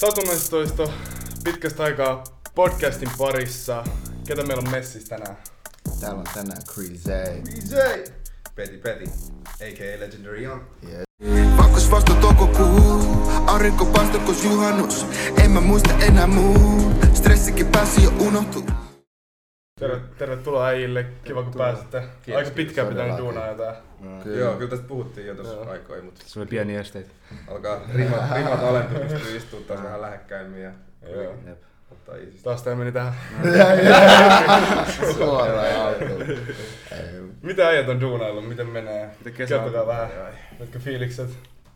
Satunnaisitoisto pitkästä aikaa podcastin parissa. Ketä meillä on messissä tänään? Täällä on tänään Crazy. DJ! Peti Peti, a.k.a. Legendary Young. Vakkos vasta toukokuu, aurinko paistakos juhannus. En mä muista enää muu, stressikin pääsi jo unohtuu. Terve, tervetuloa äijille, kiva kun pääsitte. Aika pitkään pitänyt duunaa jotain. Kyllä. Joo, kyllä tästä puhuttiin jo tuossa aikoihin, mutta Se oli pieni esteitä. alkaa rimat, rimat alentua, pystyy istua taas vähän lähekkäimmin ja Joo. Jep. ottaa iisistä. Taas tää meni tähän. Suoraan Mitä äijät on duunaillut? Miten menee? Miten kesä on? Kertokaa vähän. Mitkä fiilikset?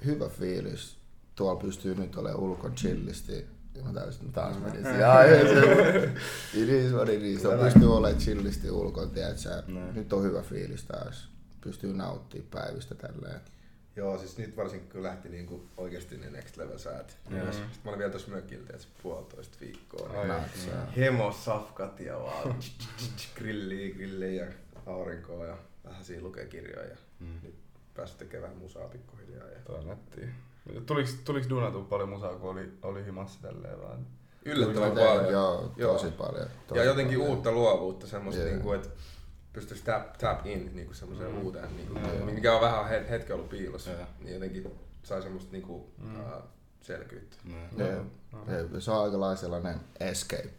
Hyvä fiilis. Tuolla pystyy nyt olemaan ulkon chillisti. Ja mä täysin taas menin siihen. Jaa, ei se- It is what it is. Tuolla pystyy olemaan chillisti ulkon, tiedätkö? Nyt on hyvä fiilis taas. Pystyy nauttimaan päivistä tälleen. Joo, siis nyt varsinkin kun lähti niinku oikeesti ne next level säät. Sitten mä olin vielä tuossa mökillä, että puolitoista viikkoa. Niin Natsaa. hemo, safkat ja vaan grilliä, grilliä ja aurinkoa ja vähän siinä lukee kirjoja. Ja nyt pääsi tekemään musaa pikkuhiljaa. Ja Toi on nättiä. Tuliks, tuliks duunattua paljon musaa, kun oli, oli himassa tälleen vaan? yllättävän Tuliko teillä? paljon. Joo, Joo. tosi paljon. Tosi ja jotenkin paljon. uutta luovuutta, semmoista Joo. niinku, että pystyisi tap, tap in niinku semmoiseen Mm. uuteen, niinku, Joo. mikä on vähän het- hetken ollut piilossa, Joo. niin jotenkin sai semmoista niinku, Mm. uh, selkyyttä. Joo. Joo. Ei, Se on aika lailla sellainen escape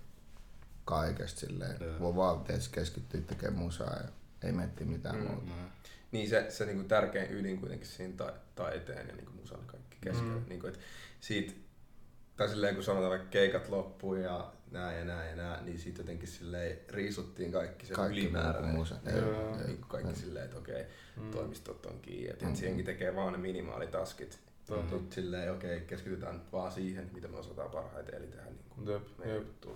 kaikesta silleen. Joo. Voi vaan keskittyä tekemään musaa ja ei miettiä mitään Mm. muuta. Niin se, se niinku tärkein ydin kuitenkin siinä ta- taiteen ja niinku musan kaikki keskellä. Mm. Mm. Niinku, et siitä, tai silleen kun sanotaan vaikka keikat loppuu ja näin ja näin ja näin, niin siitä jotenkin silleen riisuttiin kaikki se Kaikki ylimääräinen. ei. Niin kaikki silleen, että okei, Mm. toimistot on kiinni, että Mm. mm. jengi tekee vaan ne minimaalitaskit. On Nyt silleen, okei, keskitytään nyt vaan siihen, mitä me osataan parhaiten, eli tehdä niin kuin Jep, meidän jep. juttua.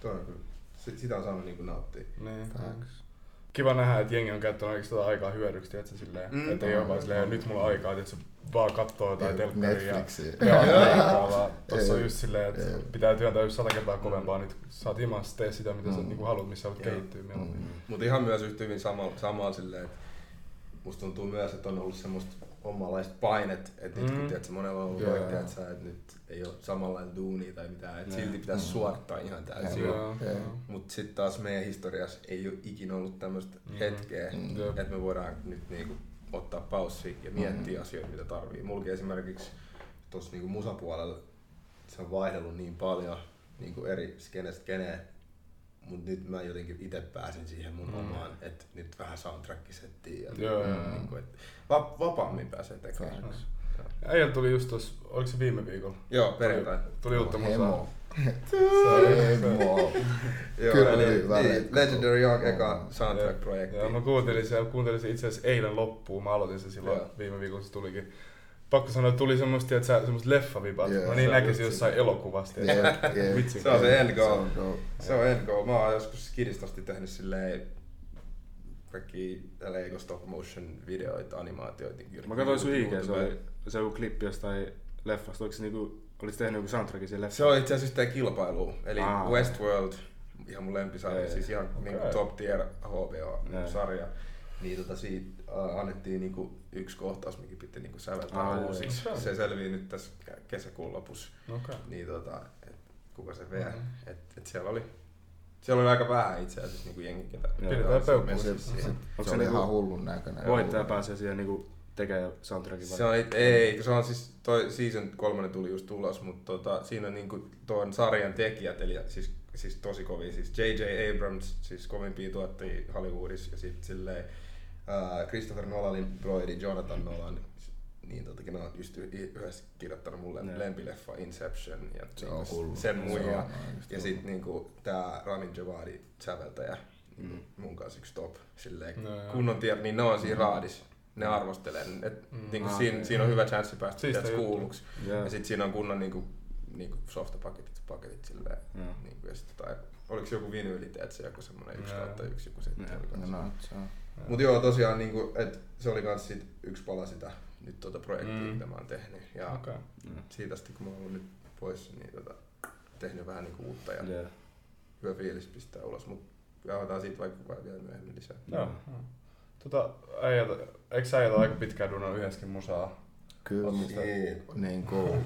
Toi on kyllä. Si- Sitä on saanut niin kuin nauttia. Niin. Facts. Kiva nähdä, että jengi on käyttänyt oikeasti tota aikaa hyödyksi, tiedätkö, silleen, Mm. että ei ole vaan silleen, nyt mulla on aikaa, että vaan katsoo jotain telkkaria ja Netflixiä. leikkaa, vaan tossa on just silleen, että pitää työntää just sata kertaa kovempaa, nyt saat imassa tee sitä, mitä sä Mm. niinku haluat, missä haluat kehittyä mieluummin. Mm. Mutta ihan myös yhtä hyvin samalla, samalla silleen, että musta tuntuu myös, että on ollut semmoista omanlaista painet, että nyt Mm. kun tiedät, monella on ollut yeah. että, että nyt ei ole samanlaista duunia tai mitään, että Joo. silti pitäisi Mm. suorittaa ihan täysin. Joo. joo. Mutta sitten taas meidän historiassa ei ole ikinä ollut tämmöistä Mm. hetkeä, Mm. Että me voidaan nyt niinku ottaa paussi ja miettiä asioita, mitä tarvii. Mulki esimerkiksi tuossa niinku musapuolella se on vaihdellut niin paljon niinku eri skenestä skeneen, mutta nyt mä jotenkin itse pääsin siihen mun Mm. mm. omaan, että nyt vähän soundtrack-settiin ja Joo. niinku, et va- vapaammin pääsee tekemään. Äijällä tuli just tossa, oliko se viime viikolla? Joo, perjantai. Tuli uutta musaa. Joo, Kyllä eli, niin, koko- Legendary Young eka soundtrack-projekti. Joo, mä kuuntelin sen, kuuntelin sen itse asiassa eilen loppuun. Mä aloitin sen silloin Joo. viime viikolla, se tulikin. Pakko sanoa, että tuli semmoista, että sä, semmoista leffavipat. Joo, mä niin näkisin jossain elokuvasta. Jep. Vitsi. Se on se end goal. Se on end goal. Mä oon joskus skidistä asti tehnyt silleen kaikki Lego stop motion videoita, animaatioita. niin Mä katsoin sun IG, se oli se joku klippi jostain leffasta. Oliko se niinku, olit tehnyt joku soundtrackin siihen Se on itse asiassa kilpailu, eli Aa. Westworld, ihan mun lempisarja, Ei. siis ihan Okei. niinku top tier. HBO-sarja. Niin tota siitä uh, annettiin niinku yksi kohtaus, mikä piti niinku säveltää Aa, joo, uusiksi. joo. Se selvii nyt tässä kesäkuun lopussa. Okei. Niin tota, et kuka se vie. Mhm. Et, et siellä oli siellä oli aika vähän itse asiassa niinku jengi, ketä. Pidetään messissä Se, se, Onko se se oli ihan hullun näköinen. Voittaja pääsee siihen niinku tekemään soundtrackin vai? Se on, ei, se on siis, toi season kolmonen tuli just ulos, mutta tota, siinä on niinku tuon sarjan tekijät, eli siis, siis tosi kovia, siis J.J. Abrams, siis kovimpia tuottajia Hollywoodissa, ja sitten silleen uh, Christopher Nolanin broidi Jonathan Nolan, niin totakin ne on just yhdessä kirjoittanut mulle Joo. lempileffa Inception ja Se niinku on hullu. sen Se muija. Ja hullu. sitten niinku tää Ramin Javadi säveltäjä, Mm. mun kanssa yksi top, silleen No, kunnon tiedä, niin ne on siinä raadissa. Ne arvostelee, et, Mm. niinku Ah, siinä, okei. siinä on hyvä chanssi päästä juttu. kuulluksi. Joo. Ja sitten siinä on kunnon niinku, niinku softapaketit paketit silleen. Joo. Niinku, ja sit, tai, oliko se joku vinyyli, että se joku semmonen yksi Joo. kautta yksi joku sitten. Joo. No, no, se on. Mut joo, tosiaan niinku, et se oli kans sit yksi pala sitä nyt tuota projektia, Mm. mitä mä oon tehnyt. Ja. Joo. siitä asti kun mä oon ollut nyt pois, niin tota, tehnyt vähän niinku uutta ja Joo. hyvä fiilis pistää ulos. Mut jauhetaan siitä vaikka vielä myöhemmin lisää. Joo. joo. Tota, äijät, eikö sä äijät ole aika pitkään duunannut yhdessäkin musaa? Kyllä, Oot sitä- niin kuin,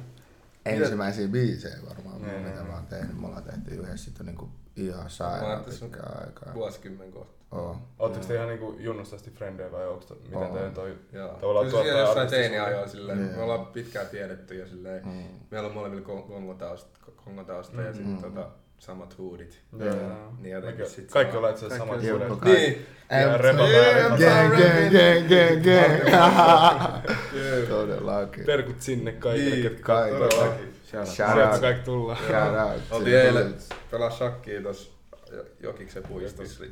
ensimmäisiä biisejä varmaan, Niin, mitä niin, mä oon tehnyt. Me ollaan tehty yhdessä sitten niinku ihan Mä sairaan pitkään aikaa. vuosikymmen kohta. Oo. Ootteko te ihan niinku junnusta asti frendejä vai onko miten Oo. te toi Joo. tavallaan Kyllä siellä jossain teiniajoilla silleen, Niin. me ollaan pitkään tiedetty ja silleen, Mm. meillä on molemmilla Ko- Kongo-tausta, Kongo-tausta ja Mm. sitten tota, samat huudit. Joo. Niin jotenkin sit Kaikki ollaan itse Kaikki samat on- vuodet. Niin, Ja repa Gang, gang, gang, gang, gang. Todellakin. Terkut sinne kaikille, Niin, ketkä Kaikille. todellakin. Shout out. Shout Sieltä kaikki tullaan. Shout out. Oltiin eilen pelaa shakkia tossa Jo- Jokiksen puistossa ja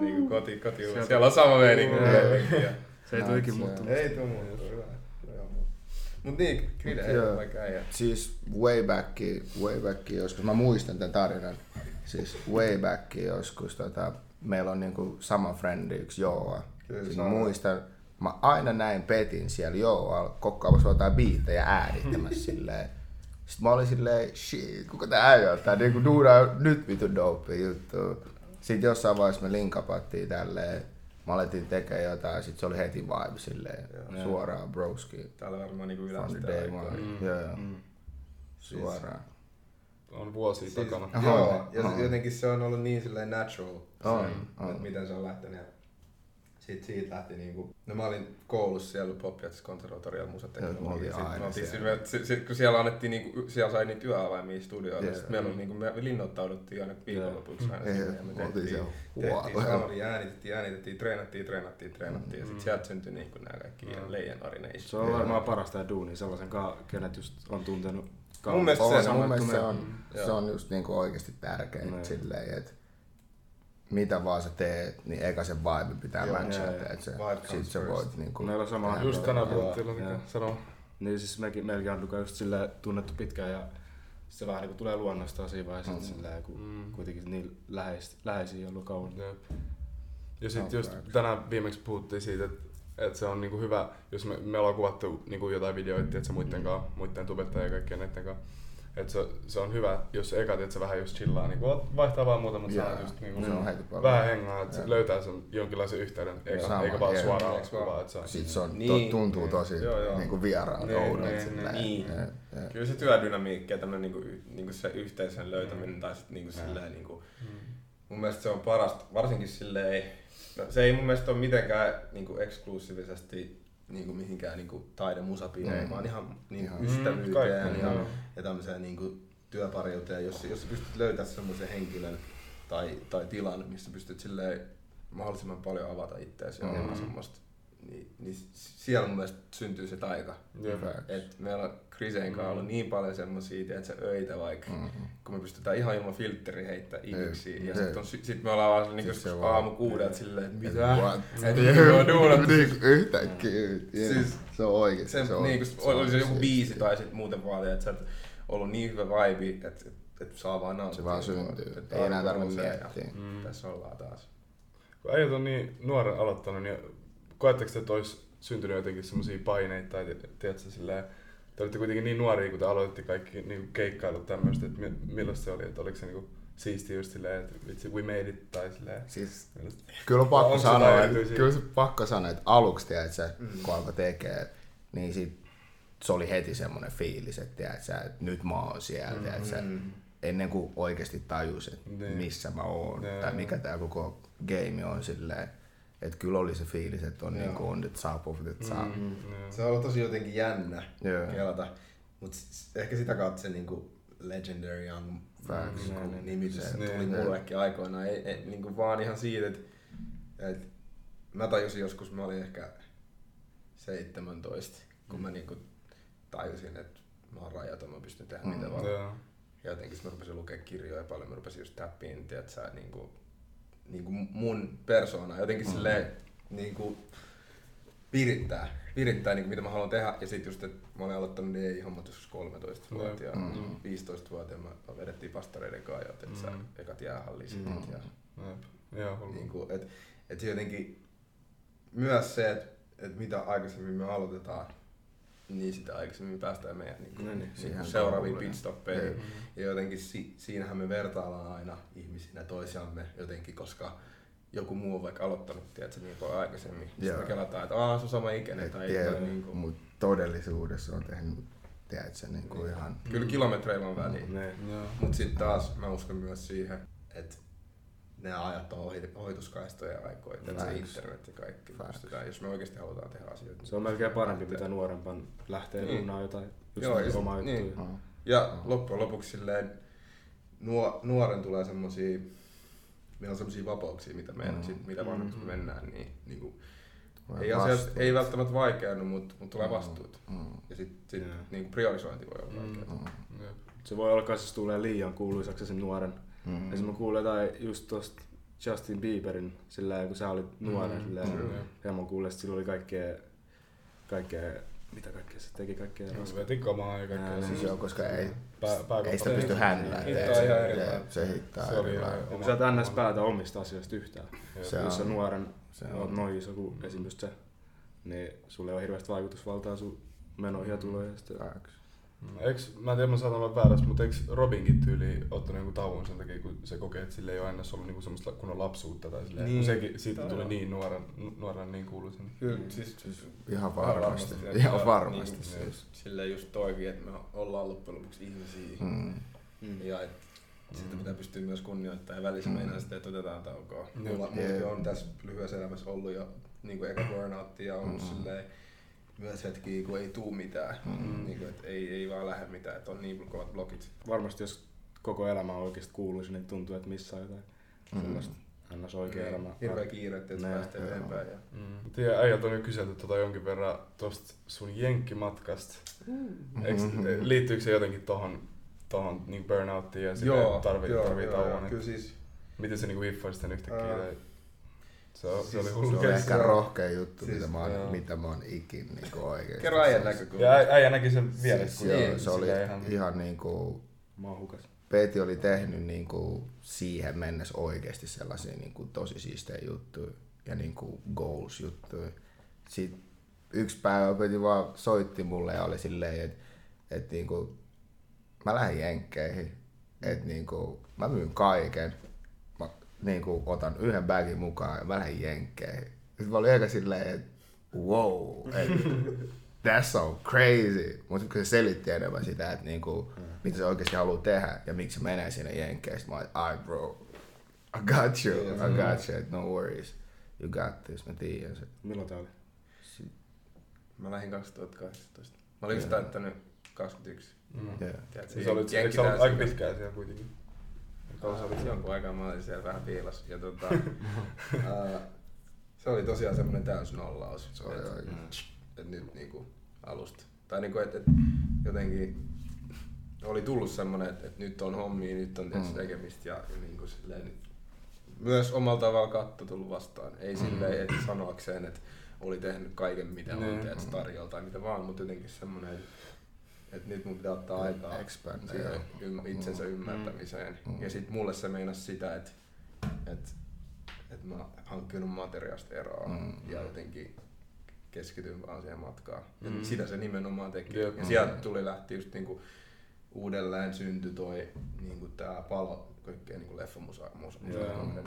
niinku koti, koti Siellä on sama meininki. Se ei tule ikinä muuttumaan. Ei tuu muuta. Mut niin, Kride ei vaikka äijä. Siis way back, way back joskus, mä muistan tämän tarinan. Siis way back joskus, tota, meillä on niinku sama frendi, yksi Joa. Kyllä, Siis mä muistan, mä aina näin Petin siellä Joa kokkaamassa jotain biittejä äänittämässä silleen. Sitten mä olin silleen, shit, kuka tää äijä on? Tää niinku duudaa nyt vitu dope juttu. Sitten jossain vaiheessa me linkapattiin tälleen. Mä aletin tekemään jotain, sit se oli heti vibe silleen, suoraan broski. Täällä varmaan niinku one. Mm. Joo, joo. Suoraan. On vuosia Siis- takana. Joo, ja se, jotenkin se on ollut niin silleen natural, On, se, on. että miten se on lähtenyt. Ja Siitä, siitä lähti niinku, no mä olin koulussa siellä Popjats konservatorialla musateknologia. ja sit aina me oltiin siellä. silleen, sit, sit, kun siellä annettiin niinku, siellä sai niitä yöavaimia studioilla, yeah. meillä oli niinku, me linnoittauduttiin aina viikonlopuksi aina Joo. sinne ja me tehtiin, siellä tehtiin huolella. soundi, äänitettiin, äänitettiin, treenattiin, treenattiin, treenattiin ja sit sieltä syntyi niinku nää kaikki Leijan Arination. Se on varmaan parasta ja duuni sellaisen kanssa, kenet just on tuntenut. Mun mielestä On, se- mun mielestä se on, se on just niinku oikeesti tärkein Niin. silleen, että mitä vaan sä teet, niin eka se vibe pitää Joo, matchata, että sit sä voit niinku... Meillä on sama Just Joo. että sanoa. Niin siis mekin, meilläkin Anduka just silleen tunnettu pitkään ja se vähän niinku tulee luonnostaan siinä vaiheessa, Mm. mm. silleen, kun Mm. kuitenkin niin läheis, läheisiä ollut kauan. Jep. Ja sitten No, just facts. tänään viimeksi puhuttiin siitä, että että se on niinku hyvä, jos me, me ollaan kuvattu niinku jotain videoita, että se muiden kanssa, muiden tubettajien ja kaikkien näiden kanssa. Että se, se, on hyvä, jos eka, että se vähän just chillaa, niinku ot- vaihtaa vaan muutamat Joo, sanat just niinku se on heti paljon. vähän hengaa, että se Joo. löytää sen jonkinlaisen yhteyden, eikä, Sama, eikä vaan suoraan vaan? kuvaa, että se on Sit se on, Niin. to, tuntuu tosi Joo, joo. niinku vieraalta Niin, oudolta niin, silleen. niin. Jep, jep. Kyllä se työdynamiikki ja tämmönen niinku, y- niinku se yhteisön löytäminen tai sit niinku silleen niinku, mun mielestä se on parasta, varsinkin silleen, no se ei mun mielestä ole mitenkään niinku eksklusiivisesti niinku mihinkään niinku taide musapiireihin, Mm. vaan ihan niinku Ihan. ystävyyteen Mm, ja, kaikki, ja tämmöiseen niinku työpariuteen, jos, jos pystyt löytämään semmoisen henkilön tai, tai tilan, missä pystyt silleen mahdollisimman paljon avata itseäsi ja Mm. olemaan semmoista, niin, niin siellä mun mielestä syntyy se taika. Et meillä on Chrisen kanssa ollut niin paljon semmosia, että se öitä vaikka, Mhm. kun me pystytään ihan ilman filtteri heittää ihmisiin. Ja Jep. sit, on, me ollaan vaan Sit se aamu kuudelta silleen, että Et mitä? what? Et mitä me on? Niinku yhtäkkiä. Siis- Se on oikeesti. Se, se on, niinku, se oli on se joku biisi tai sit muuten vaan, että sä oot ollut niin hyvä vibe, että et, et saa vaan nauttia. Se vaan syntyy. Et Ei enää tarvitse miettiä. Mm. Tässä ollaan taas. Kun äijät on niin nuoren aloittanut, niin koetteko te, että olisi syntynyt jotenkin semmoisia paineita tai ti- tiedätkö, silleen, te olitte kuitenkin niin nuoria, kun te aloitti kaikki niin keikkailut tämmöistä, että mi- millaista se oli, että oliko se niin siistiä just silleen, että vitsi, we made it, tai silleen, Siis Kyllä on pakko sanoa, että, kyllä se pakko sanoa, että aluksi, tiedätkö, mm. kun alkoi tekee, niin sit se oli heti semmoinen fiilis, että, tiedätkö, että nyt mä oon siellä, mm. tiedätkö, ennen kuin oikeasti tajus, että Niin. missä mä oon, Joo. tai mikä tää koko game on silleen, että kyllä oli se fiilis, että on Joo. niin kuin on the top of the top. Mm. Joo. Se on ollut tosi jotenkin jännä Joo. kelata, mutta ehkä sitä kautta se niinku Legendary Young Facts. niinku Niin, nimitys se- tuli niin. mullekin aikoinaan. Ei, ei, niinku vaan ihan siitä, että et, mä tajusin joskus, mä olin ehkä 17, kun mä niinku tajusin, että mä oon rajaton, mä pystyn tehdä mitä vaan. Joo. Ja jotenkin mä rupesin lukea kirjoja paljon, mä rupesin just täppiin, tiedät sä, niinku, niinku mun persoona jotenkin mm-hmm. silleen niinku virittää, virittää niinku mitä mä haluan tehdä. Ja sit just, että mä olin aloittanut ne hommat joskus 13 vuotta ja Mm. 15 vuotta ja mä vedettiin pastareiden kanssa ja mm. sä, ekat jäähalli sit Mm. ja. Joo, hullu. niinku, et, et jotenkin myös se, että et mitä aikaisemmin me aloitetaan, niin sitä aikaisemmin päästään meidän niinku, No niin, siihen seuraaviin pitstoppeihin. Jep. Ja jotenkin si- siinähän me vertaillaan aina ihmisinä toisiamme jotenkin, koska joku muu on vaikka aloittanut tiedätkö, niin paljon aikaisemmin. Sitten Joo. me kelataan, että aah, se on sama ikäinen. Et Tai, tiedä, tai niin kuin, mutta todellisuudessa on tehnyt tiedätkö, niin kuin ihan... Kyllä kilometreillä on väliä. Ne. Joo. Mutta sitten taas mä uskon myös siihen, että ne ajat on ohi- ohituskaistoja aikoja, että se internet ja kaikki pystytään, jos me oikeasti halutaan tehdä asioita. Se on melkein parempi, mitä nuorempan lähtee Niin. jotain just Joo, Joo, ja omaa niin. juttuja. Mm. Ja loppujen lopuksi silleen, nuo, nuoren tulee semmosia, meillä on semmosia vapauksia, mitä, me, Mm. sit, mitä vanhemmaksi me mennään, niin, niin kuin, ei, asiat, ei välttämättä vaikeanut, mutta mut tulee vastuut. Mm. Ja sit, sit Joo. niin kuin priorisointi voi olla Mm. vaikeaa. Jep. Se voi olla jos tulee liian kuuluisaksi sen nuoren. Mm. Esimerkiksi mä kuulin jotain just tosta Justin Bieberin, sillä kun sä olit nuoren, Mm. silleen, Mm. ja mä kuulin, että sillä oli kaikkea, kaikkea, mitä kaikkea se teki, kaikkea raskasta. Veti kamaa ja kaikkea. Ää, Siis joo, koska ei, Pää, ei sitä pysty ihan Jep, erilainen. Se hittaa Se oli ihan- Ja kun sä et ns. päätä omista asioista yhtään. Se Jos sä on- nuoren, se oot on. noin iso kuin esim. just se, niin sulle ei ole hirveästi vaikutusvaltaa sun menoihin ja tuloihin. ja sitten-. Eiks, mä en tiedä, mä saatan olla väärässä, mutta eikö Robinkin tyyli ottanut jonkun tauon sen takia, kun se kokee, että sillä ei ole aina ollut niinku semmoista kunnon lapsuutta tai silleen, Niin. kun sekin, siitä tuli niin nuoren, nuoren niin kuuluisa. Niin. Kyllä, siis, Siis ihan Ihan varmasti. varmasti. Ihan varmasti niin, siis. silleen just toikin, että me ollaan loppujen lopuksi ihmisiä. Mm. Ja et sitä pitää pystyä myös kunnioittamaan ja välissä mm. meinaa sitten, että otetaan taukoa. Mulla, on tässä lyhyessä elämässä ollut jo niin kuin eka burnout ja on mm. silleen, myös hetkiä, kun ei tuu mitään. Mm. Niin kuin, että ei, ei vaan lähde mitään, että on niin kovat blokit. Varmasti jos koko elämä oikeasti kuuluisi, niin tuntuu, että missä on jotain sellaista ns. oikea elämä. Niin, Hirveä kiire, että Ne, päästä joo. eteenpäin. Ja... Mm. Tiedän, äijältä on jo kyselty tota jonkin verran tosta sun jenkkimatkasta. Eiks, liittyykö se jotenkin tohon, tohon niin burnouttiin ja silleen tarvii, tarvii tauon? Kyllä et siis Miten se niinku hiffaisi sen yhtäkkiä? Tai- se, on, se siis oli Se hullu on keissi. ehkä rohkea juttu, Siis, mitä mä joo. oon, mitä mä oon ikin niinku oikeesti. kerro äijän Siis- näkökulmasta. Ja äijä näki sen vieressä, kun Joo, se, se oli ihan... ihan niinku Mahukas. Peti oli tehnyt niinku siihen mennessä oikeasti sellaisia niinku tosi siistejä juttuja ja niinku goals juttuja. Sitten yksi päivä Peti vaan soitti mulle ja oli silleen, että et niinku, mä lähdin jenkkeihin, että niinku, mä myyn kaiken. Mä niinku, otan yhden bagin mukaan ja mä lähdin jenkkeihin. Sitten mä olin eka silleen, että wow, et, that's so crazy. Mutta kun se selitti enemmän sitä, että niinku, mitä se oikeasti haluaa tehdä ja miksi se menee sinne jenkeistä, mä olin, ai bro, I got you, I got you, no worries. You got this, mä tiedän se. Milloin tää oli? Mä lähdin 2018. Mä olin just täyttänyt 21. Mm. Yeah. Tiedätkö, Se oli, se aika pitkään siellä kuitenkin? Olit siellä? Jonkun aikaa mä olin siellä vähän piilossa. Ja tota, ää, se oli tosiaan semmonen täys nollaus. Se oli et, oikein. et nyt niinku alusta. Tai niinku, että et, jotenkin oli tullut semmonen, että et nyt on hommia, nyt on tietysti Mm. tekemistä ja, ja niinku silleen, myös omalla tavalla katto tullut vastaan. Ei silleen, että sanoakseen, että oli tehnyt kaiken mitä on Niin. tarjolla tai mitä vaan, mutta jotenkin semmonen, että nyt mun pitää ottaa aikaa Expand, siihen itsensä ymmärtämiseen. Mm. Ja sit mulle se meinasi sitä, että et, et mä hankkinut materiaasta eroa Mm. ja jotenkin keskityn vaan siihen matkaan. Ja Mm. sitä se nimenomaan teki. Jep. Ja sieltä tuli lähti just niinku uudelleen synty toi niinku tää palo kaikkea niinku leffamusa musa, musa, Joo. musa,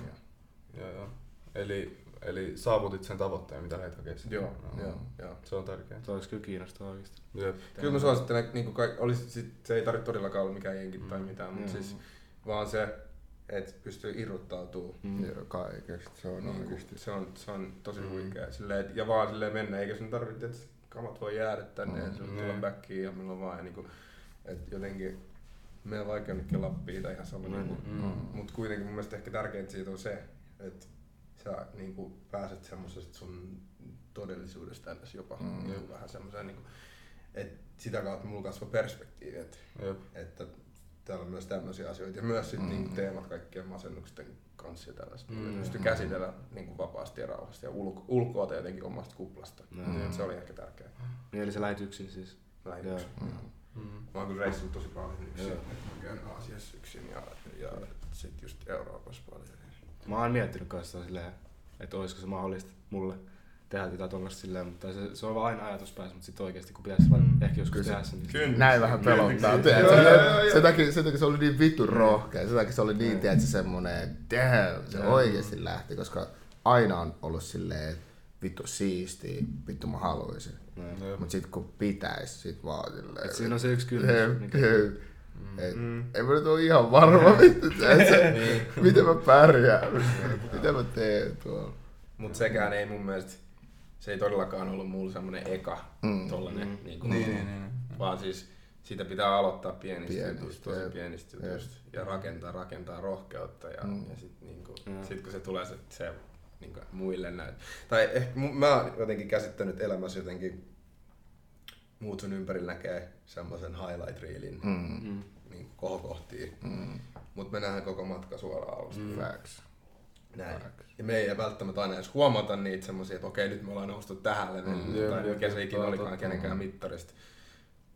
Joo, joo. Eli, eli saavutit sen tavoitteen, mitä lähdet hakemaan. Joo, No, joo, joo. Se on tärkeää. Se olisi kyllä kiinnostavaa oikeesti. Jep. Kyllä mä suosittelen, että niinku kaik, olisi, sit, se ei tarvitse todellakaan olla mikään jenki tai mitään, mutta siis vaan se, että pystyy irrottautumaan Mm. Kaikesta. Se on Niin oikeesti. se, on, se on tosi Mm. huikea. Silleen, et- ja vaan silleen mennä, eikä sun tarvitse, että kamat voi jäädä tänne ja Mm. Mm. tulla backiin ja milloin vaan. Ja niinku, et jotenkin meillä vaikka jonnekin Lappiin tai ihan sama. Mm. Niinku, Mm. Mutta kuitenkin mun mielestä ehkä tärkeintä siitä on se, että sä niinku pääset semmosesta sun todellisuudesta ns. jopa Mm. mm. niinku vähän semmoiseen, niinku, että sitä kautta mulla kasvoi perspektiivi, että, Jep. että täällä on myös tämmöisiä asioita ja myös sit Mm. niinku teemat kaikkien masennusten kanssa ja tällaista. Mm. Mm. Pystyi käsitellä niinku vapaasti ja rauhassa ja ulko- ulkoa jotenkin omasta kuplasta. Mm. Mm. Se oli ehkä tärkeää. Niin eli sä lähit yksin siis. Lähdin Joo. yksin. Mm. Mm. Mä oon kyllä reissannut tosi paljon yksin. Mä käyn Aasiassa yksin ja, ja sit just Euroopassa paljon. Mä oon miettinyt kanssa silleen, että olisiko se mahdollista mulle tehdä jotain tollasta silleen, mutta se, se on vaan aina ajatus päässä, mutta sitten oikeesti kun pitäisi mm. ehkä joskus Kyllä se- tehdä sen, niin Kyllä. Näin vähän pelottaa, tiedätkö? Joo, Sen- joo, joo, Sen takia, sen takia se oli niin vittu rohkea, sen takia se oli niin, tiedätkö, semmonen, damn, se oikeesti lähti, koska aina on ollut silleen, että vittu siistiä, vittu mä haluaisin. Jep. Mut sit kun pitäis, sit vaan silleen. Et siinä on se yksi kynnys. Mikä- Mm. Et, En mä nyt oo ihan varma, vittu, tiedätkö? Niin. miten mä pärjään, mitä mä teen tuolla. Mut sekään ei mun mielestä, se ei todellakaan ollut mulla semmonen eka Mm. tollanen. Mm. Niin, kuin, Niin, niin, niin. Vaan siis sitä pitää aloittaa pienistä, Pienistä, jutuista, tosi jep. pienistä Jep. jutuista. Ja rakentaa, rakentaa rohkeutta. Ja, Mm. mm. ja sit, niinku, Mm. sit kun se tulee se, se niinku, muille näyt. Tai ehkä mä oon jotenkin käsittänyt elämässä jotenkin muut sun ympärillä näkee semmoisen highlight reelin Mm. Mm. niin kohokohtia. Mm. Mutta me nähdään koko matka suoraan alusta. Mm. Facts. Näin. Ja me ei välttämättä aina edes huomata niitä semmosia, että okei nyt me ollaan noustu tähän levelille, Mm. mm. Jep, tai jep, mikä se ikinä olikaan kenenkään mittarista.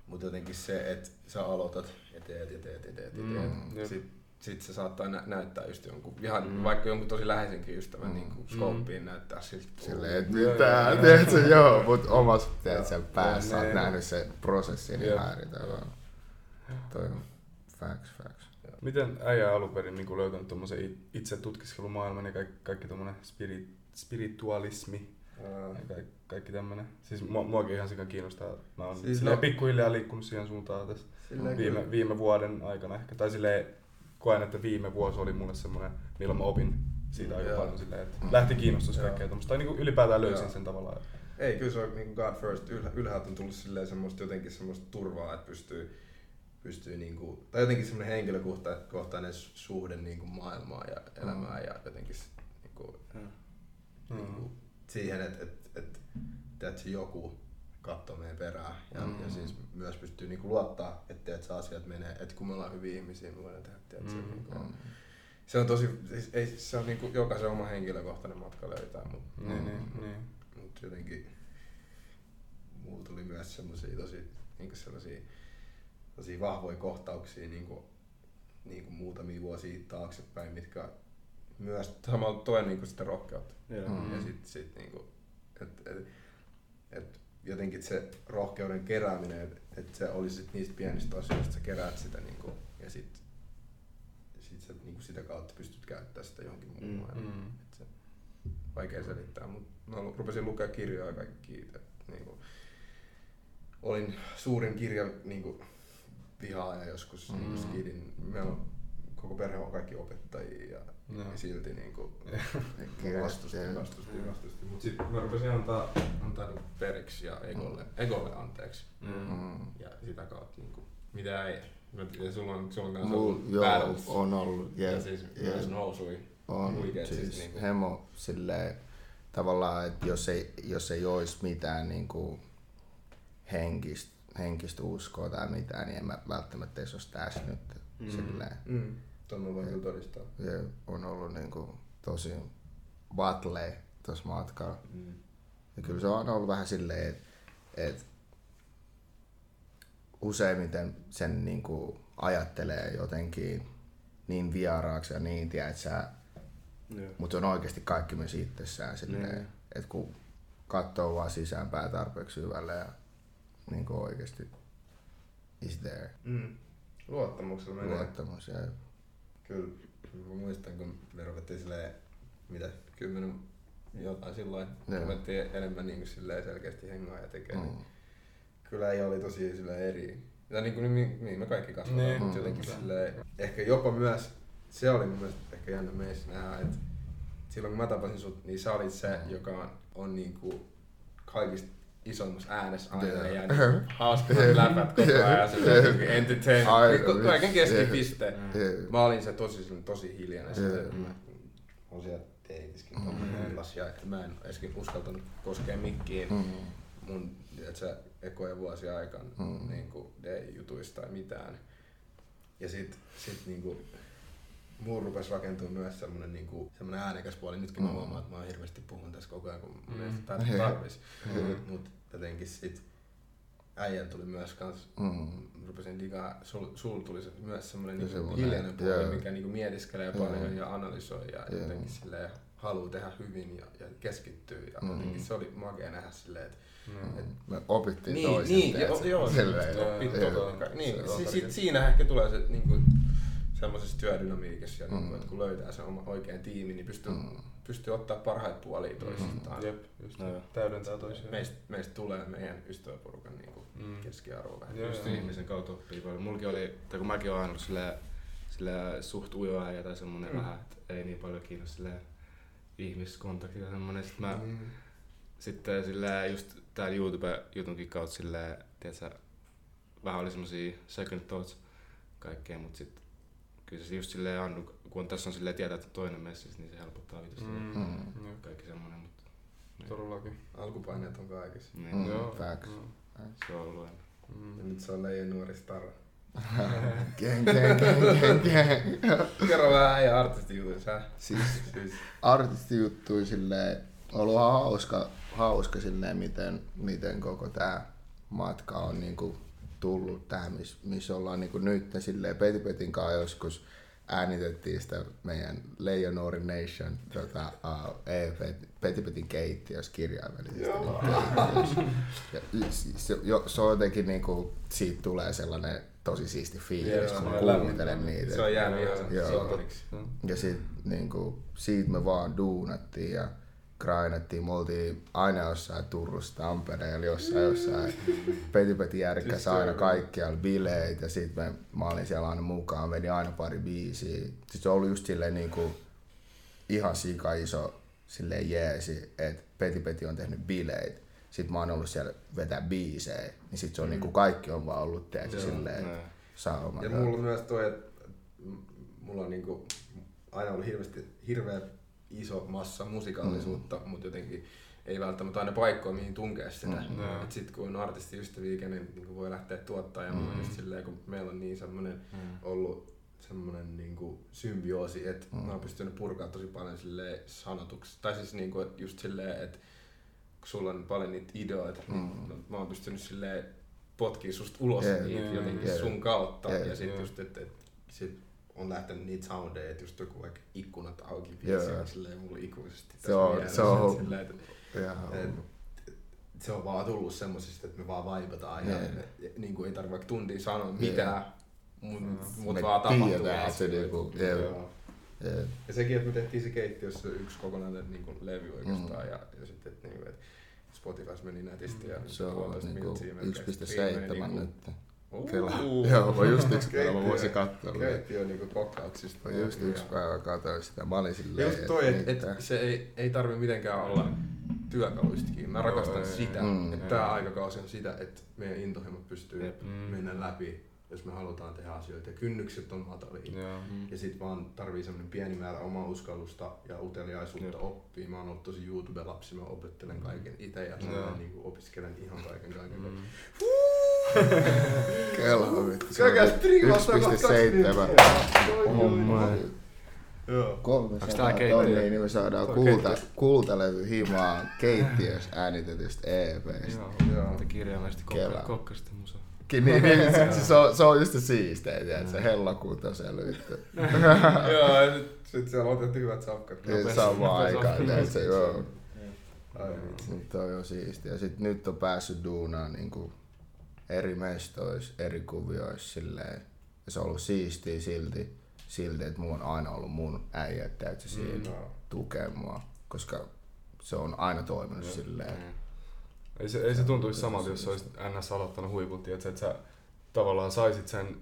Mutta jotenkin se, että sä aloitat ja teet ja teet ja teet ja Mm, teet. jep. sit, sit se saattaa nä- näyttää just jonkun, ihan Mm. vaikka jonkun tosi läheisenkin ystävän Mm. niin kuin skooppiin näyttää siltä. Silleen, että mitä, joo. tiedätkö, joo, mut omassa, tiedätkö, päässä Joo, oot niin. nähnyt se prosessi, niin häiritään vaan. Toi on facts, facts. Miten äijä alun perin niin löytänyt tuommoisen it- itse tutkiskelumaailman ja kaikki, kaikki tuommoinen spirit, spiritualismi ja kaikki, kaikki tämmönen. Siis mua, muakin ihan sikan kiinnostaa. Mä oon Siis silleen no- pikkuhiljaa liikkunut siihen suuntaan tässä viime, kyllä. viime vuoden aikana ehkä. Tai silleen koen, että viime vuosi oli mulle semmoinen, milloin mä opin siitä aika paljon silleen, että lähti kiinnostus kaikkea tuommoista. Tai niinku ylipäätään löysin sen tavallaan. Ei, kyllä se on niin God first. Ylhä, ylhäältä on tullut silleen semmoista, jotenkin semmoista turvaa, että pystyy, pystyy niinku, tai jotenkin semmoinen henkilökohtainen su- suhde niinku maailmaan ja elämään ja jotenkin s- niinku, Mm. niinku siihen, että et, et, et, se joku katsoo meidän perään ja, Mm. ja siis myös pystyy niinku luottaa, että et, asiat menee, että kun me ollaan hyviä ihmisiä, me voidaan tehdä, tiedätkö, Mm. niinku, se on tosi, siis ei, se on niinku jokaisen oma henkilökohtainen matka löytää, mutta Niin, niin, niin. Mut jotenkin mulla tuli myös semmosia tosi niinku sellaisia tosi vahvoja kohtauksia niinku, niinku muutamia vuosia taaksepäin, mitkä myös samalla toi niinku sitä rohkeutta. Joo. Mm. Ja sit, sit niinku, et, et, et jotenkin se rohkeuden kerääminen, että et se olisi sit niistä pienistä asioista, sä keräät sitä niinku, ja sit, sit sä niinku sitä kautta pystyt käyttämään sitä johonkin muuhun Mm, mm. Et se, vaikea selittää, mutta lu- rupesin lukea kirjoja ja kaikki. Et, niinku, olin suurin kirja niinku, vihaaja joskus mm. Mm. niinku skidin. Meillä on, koko perhe on kaikki opettajia ja Joo. ja silti niinku, Kirjat, vastustin, jep. vastustin, vastustin. Mutta sitten mä rupesin antaa, antaa niinku periksi ja egolle, egolle anteeksi. Mm. Mm. Ja sitä kautta niinku, mitä ei. Mä tiedän, sulla on, sulla on kanssa Mul, ollut joo, battles. on ollut, Ja jep, siis jep. myös nousui. On, Huikeet siis, siis niinku. hemo silleen, tavallaan, että jos ei, jos ei olisi mitään niinku henkistä, henkistä uskoa tai mitään, niin en mä välttämättä edes olisi tässä nyt. Mm. Mm. Silleen, Mm. Tuon mä voin kyllä todistaa. ja on ollut niinku tosi battle tuossa matkalla. Mm. Ja kyllä se on ollut vähän silleen, että et useimmiten sen niinku ajattelee jotenkin niin vieraaksi ja niin, tiedät sä, Joo. mutta on oikeasti kaikki myös itsessään silleen, Niin. että kun katsoo vaan sisäänpäin tarpeeksi syvälle ja niin kuin oikeasti is there. Mm. Luottamuksella menee. Luottamus ja Kyllä. Mä muistan, kun me ruvettiin silleen, mitä, kymmenen jotain silloin, Joo. ruvettiin enemmän niin silleen selkeästi hengaa ja tekee. mm. Mm. Kyllä ei oli tosi silleen eri. Ja niin kuin niin, niin me kaikki kasvataan, Niin. mutta jotenkin silleen, ehkä jopa myös, se oli mun mielestä ehkä jännä meissä nähdä, että silloin kun mä tapasin sut, niin sä olit se, joka on, on niin kuin kaikista isoimmassa äänessä aina Joo. ja niin hauskimmat läpät koko ajan, se niin entertainment, kaiken keskipiste. Joo. Mä olin se tosi, tosi hiljainen. Joo. Sitten mä olin siellä teitiskin mm. ja mä en edes uskaltanut koskea mikkiin Mm. mun sä, ekoja vuosia aikana Mm. mm. niinku D-jutuista tai mitään. Ja sit, sit niinku, mulla rupes rakentua myös semmonen, niinku, semmonen äänekäs puoli. Nytkin mä Mm. huomaan, että mä hirveästi puhun tässä koko ajan, kun mun Mm. mielestä tää tarvis. Mut jotenkin sit äijän tuli myös kans, Mm. rupesin digaa, sul, sul tuli se, myös semmonen Ja niinku hiljainen puoli, joo. mikä niinku mietiskelee Joo. paljon ja analysoi ja Joo. jotenkin silleen haluu tehdä hyvin ja, ja keskittyy. Ja Mm. jotenkin se oli makea nähdä silleen, että Mm. Me opittiin niin, toisilta, niin, tiedätkö? joo, joo, Silleen, joo, joo, joo. tota, niin, si, si, siinä ehkä tulee se, niin kuin, semmoisessa työdynamiikassa ja mm. niin, että kun löytää sen oma oikean tiimin, niin pystyy, mm. pystyy ottaa parhaita puolia toisistaan. Mm. Jep, just No joo. täydentää toisiaan. Meistä, meistä tulee meidän ystäväporukan niin kuin Mm. keskiarvo vähän. Joo, Just joo. ihmisen kautta oppii paljon. Mulki oli, tai kun mäkin aina ollut sillä, sillä suht ujo äijä tai semmonen Mm. vähän, että ei niin paljon kiinnosta sillä ihmiskontakti tai semmonen. Sitten mä, Mm. sitten sillä just tää YouTube-jutunkin kautta sillä, tiedätkö, vähän oli semmosia second thoughts kaikkea, mut sit kyllä se just silleen annu, kun tässä on silleen tietää, että on toinen messissä, niin se helpottaa vitusti. Mm. Mm. Kaikki semmonen, mut Todellakin. Alkupaineet on kaikissa. niin, Mm. mm. Joo. facts. Joo. se on ollut aina. Ja Mm. nyt se on leijon nuori stara. Gang, gang, gang, gang, gang. Kerro vähän äijä artistijutuissa? Siis Siis, artistijuttui silleen, ollut hauska, hauska silleen, miten, miten koko tää matka on niinku tullut tähän, missä mis ollaan niinku nyt silleen Peti Petin kanssa joskus äänitettiin sitä meidän Leijonuori Nation tota, uh, EP, Peti Petin keittiössä kirjaimellisesti. keittiössä. Ja se, jo, se on jotenkin niinku, siitä tulee sellainen tosi siisti fiilis, Joo, kun kuuntelen niitä. se on jäänyt ihan Joo. Ja sit niinku, siitä me vaan duunattiin ja grindettiin. Me oltiin aina jossain Turussa, Tampereella, jossain jossain. Peti Peti järkkäs Siis aina kaikkialla bileet ja sit me, mä olin siellä aina mukaan, meni aina pari biisiä. Sit se on ollut just silleen niinku ihan sika iso silleen jeesi, että Peti Peti on tehnyt bileet. Sitten mä oon ollut siellä vetää biisejä, niin sit se on niinku kaikki on vaan ollut Joo. silleen sauma. Ja mulla on myös toi, että mulla on niinku aina ollut hirveästi, hirveä iso massa musikaalisuutta, mm. mutta jotenkin ei välttämättä aina paikkoa, mihin tunkea sitä. Mm. Et sit kun on artistiystäviä, kenen niin voi lähteä tuottaa ja mm. just silleen, kun meillä on niin semmonen Mm. ollut semmonen niinku symbioosi, että Mm. mä oon pystynyt purkaa tosi paljon silleen sanotuksi. Tai siis niinku et just silleen, että kun sulla on paljon niitä ideoita, mm. niin mä oon pystynyt silleen potkii susta ulos yeah, niitä jee, jotenkin jee. sun kautta. Jee, ja sit jee. just, että et, sit on lähtenyt niitä soundeja, että just joku vaikka ikkunat auki biisi on silleen mulla ikuisesti. Se on- se on- että silleen, että Ihan et, se on vaan tullut semmosista, että me vaan vaivataan ja Jee. me, niin kuin ei tarvitse vaikka tuntia sanoa Jee. mitään, mut, mut Me vaan tapahtuu tiedetään, että se asioita. niinku- jee. Joo. Jee. Ja sekin, että me tehtiin se keittiössä yksi kokonainen niin kuin levy oikeastaan Mm. ja, ja sitten, että, niin kuin, että Spotifys meni nätisti ja Se on melkein. 1,7 Niin kuin- Kela. Joo, mä just yksi päivä Keittiö- voisin katsoa. Keittiö niinku kokkauksista. Mä just yksi päivä katsoin sitä. Mä olin silleen, just toi, että mitä? et se ei, ei tarvi mitenkään olla työkaluista kiinni. Mä rakastan sitä, Mm. että tää aikakausi on sitä, että meidän intohimot pystyy. Mm. mennä läpi, jos me halutaan tehdä asioita. Ja kynnykset on matalia. Joo. Ja sit vaan tarvii semmonen pieni määrä omaa uskallusta ja uteliaisuutta Jep. oppia. Mä oon ollut tosi YouTube-lapsi, mä opettelen kaiken itse ja Joo. mm. niin opiskelen ihan kaiken kaiken. Mm. Kela vittu. Käykää striimassa 1,7. Oh my. Joo. Onks 300 tää keittiö? tonnia, niin me saadaan kulta, kultalevy himaan keittiössä äänitetystä EPstä. Joo. Joo. Kirjaimellisesti Kela. kokka, kokkasta musa. Niin, niin, se, se, se, on, se on just se siisteä, tiedät, se hellakuutosella vittu. Joo, ja sit, sit siellä on otettu hyvät safkat. Niin samaan aikaan, nopeasti. tiedät, se, joo. Nyt on jo siistiä. Sitten nyt on päässyt duunaan niinku eri mestoissa, eri kuvioissa silleen. Ja se on ollut siistiä silti, silti että mulla on aina ollut mun äijät täytyy siinä mm, joo. tukea mua. Koska se on aina toiminut silleen. Mm. Ei se, ei se tuntuisi samalta, jos sä olisit NS aloittanut huiput, että et sä tavallaan saisit sen,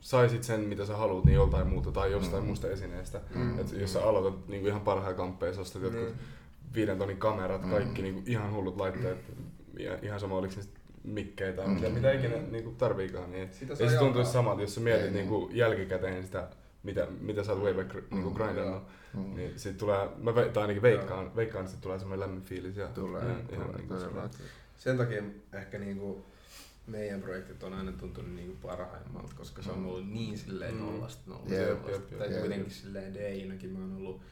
saisit sen, mitä sä haluat, niin joltain muuta tai jostain Mm. muusta esineestä. Mm. Et jos sä aloitat niinku ihan parhaan kamppeessa, ostat jotkut Niin. viiden tonnin kamerat, Mm. kaikki niinku ihan hullut laitteet, ja ihan sama oliko niistä mikkejä tai Mm. mitä, mitä ikinä niinku tarviikaan, niin Sitä ei se tuntuisi samalta, jos sä mietit Ei, niin. niinku jälkikäteen sitä, mitä, mitä sä oot way back niinku Mm. grindannut, Mm. niin sit tulee, mä ve, tai ainakin veikkaan, veikkaan, että sit tulee semmoinen lämmin fiilis ja Tulee, ihan, tulee, ihan niinku semmoinen- Sen takia ehkä niinku meidän projektit on aina tuntunut niinku parhaimmalta, koska se on ollut niin silleen Mm. nollasta Jep, nollasta. jep, nollasta. jep, Tai jep. kuitenkin silleen DJnäkin mä oon ollut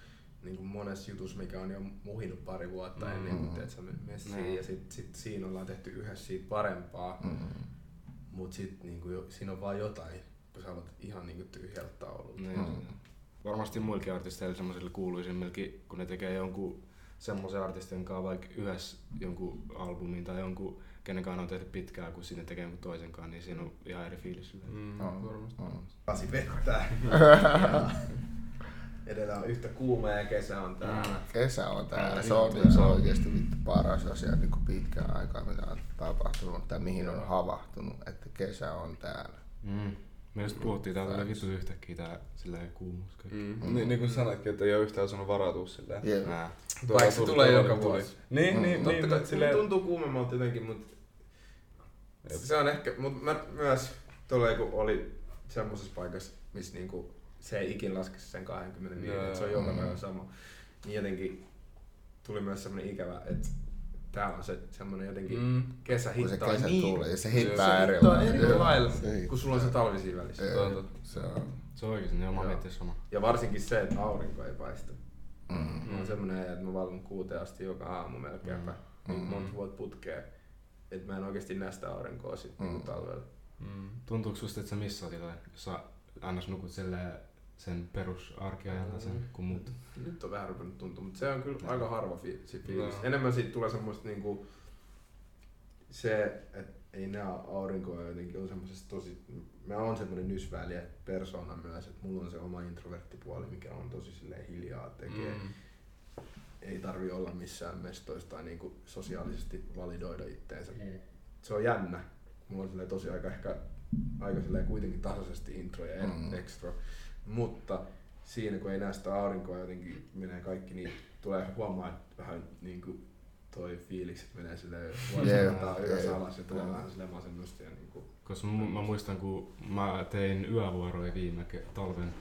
niinku monessa jutussa, mikä on jo muhinut pari vuotta Mm. ennen kuin teet sä messiin. Mm. Ja sit, sit siinä ollaan tehty yhdessä siitä parempaa, Mm. mut sit niinku siinä on vaan jotain, kun sä aloitat ihan niinku tyhjältä taululta. Niin. Mm. Varmasti muillekin artisteille semmoisille kuuluisimmillekin, kun ne tekee jonkun semmoisen artistin kanssa vaikka yhdessä jonkun albumin tai jonkun kenen kanssa on tehty pitkään, kun sinne tekee jonkun toisenkaan, niin siinä on ihan eri fiilis. Mm, On, varmasti. on. Pasi vettää. Edellä on yhtä kuuma ja kesä on täällä. Kesä on täällä. Ää, Se on, vittu, se on oikeasti vittu paras asia niin kuin pitkään aikaa, mitä on tapahtunut tai mihin on havahtunut, että kesä on täällä. Mm. Me just puhuttiin, tää tuli vittu yhtäkkiä tää silleen kuumuus. kaikki. Mm. Niin, niin kuin sanoitkin, että ei ole yhtään osannut varautua silleen. Jep. Nää. Vaikka se tulee joka tuli. vuosi. Niin, Mm. niin, Totta niin, kai silleen, tuntuu kuumemmalta jotenkin, mutta se on ehkä, mutta mä myös tuolla kun oli semmoisessa paikassa, missä niinku se ei ikin laskisi sen 25, Joo, että se on joka Mm. päivä sama. Niin jotenkin tuli myös semmoinen ikävä, että tää on se semmoinen jotenkin Mm. kesä Kun se hittaa kesä niin, tulee, se Se hittää eri hittaa lailla. eri lailla, Se kun sulla on se talvi siinä välissä. Ei, Totta. Se on. Se on oikeesti, niin mä Joo. miettinyt sama. Ja varsinkin se, että aurinko ei paista. Mm. Mä oon semmonen, että mä valvon kuuteen asti joka aamu melkeinpä, Mm. niin Mm. monta vuotta putkeen. Että mä en oikeesti näe sitä aurinkoa sit Mm. mm. talvella. Mm. Tuntuuko susta, että sä missaat jotain, jos sä annas nukut silleen sen perusarkiajalla sen, kun muut? Nyt on vähän ruvennut tuntua, mutta se on kyllä aika harva fi- si- fiilis. Joo. Enemmän siitä tulee semmoista niinku se, että ei näe aurinkoa jotenkin on semmoisesta tosi, mä oon semmoinen nysväliä persona myös, että mulla on se oma introverttipuoli, mikä on tosi silleen hiljaa tekee. Mm. Ei tarvi olla missään mestoissa tai niinku sosiaalisesti validoida itteensä. Se on jännä. Mulla on tosi aika ehkä aika silleen kuitenkin tasaisesti intro ja Mm. mm. extra. Mutta siinä kun ei näe sitä aurinkoa jotenkin menee kaikki, niin tulee huomaa, että vähän niinku toi fiilikset menee silleen Jep, vuosittain ylös alas ja tulee vähän silleen masennusta ja niinku Koska mä, mä muistan, kun mä tein yövuoroja viime ke- talven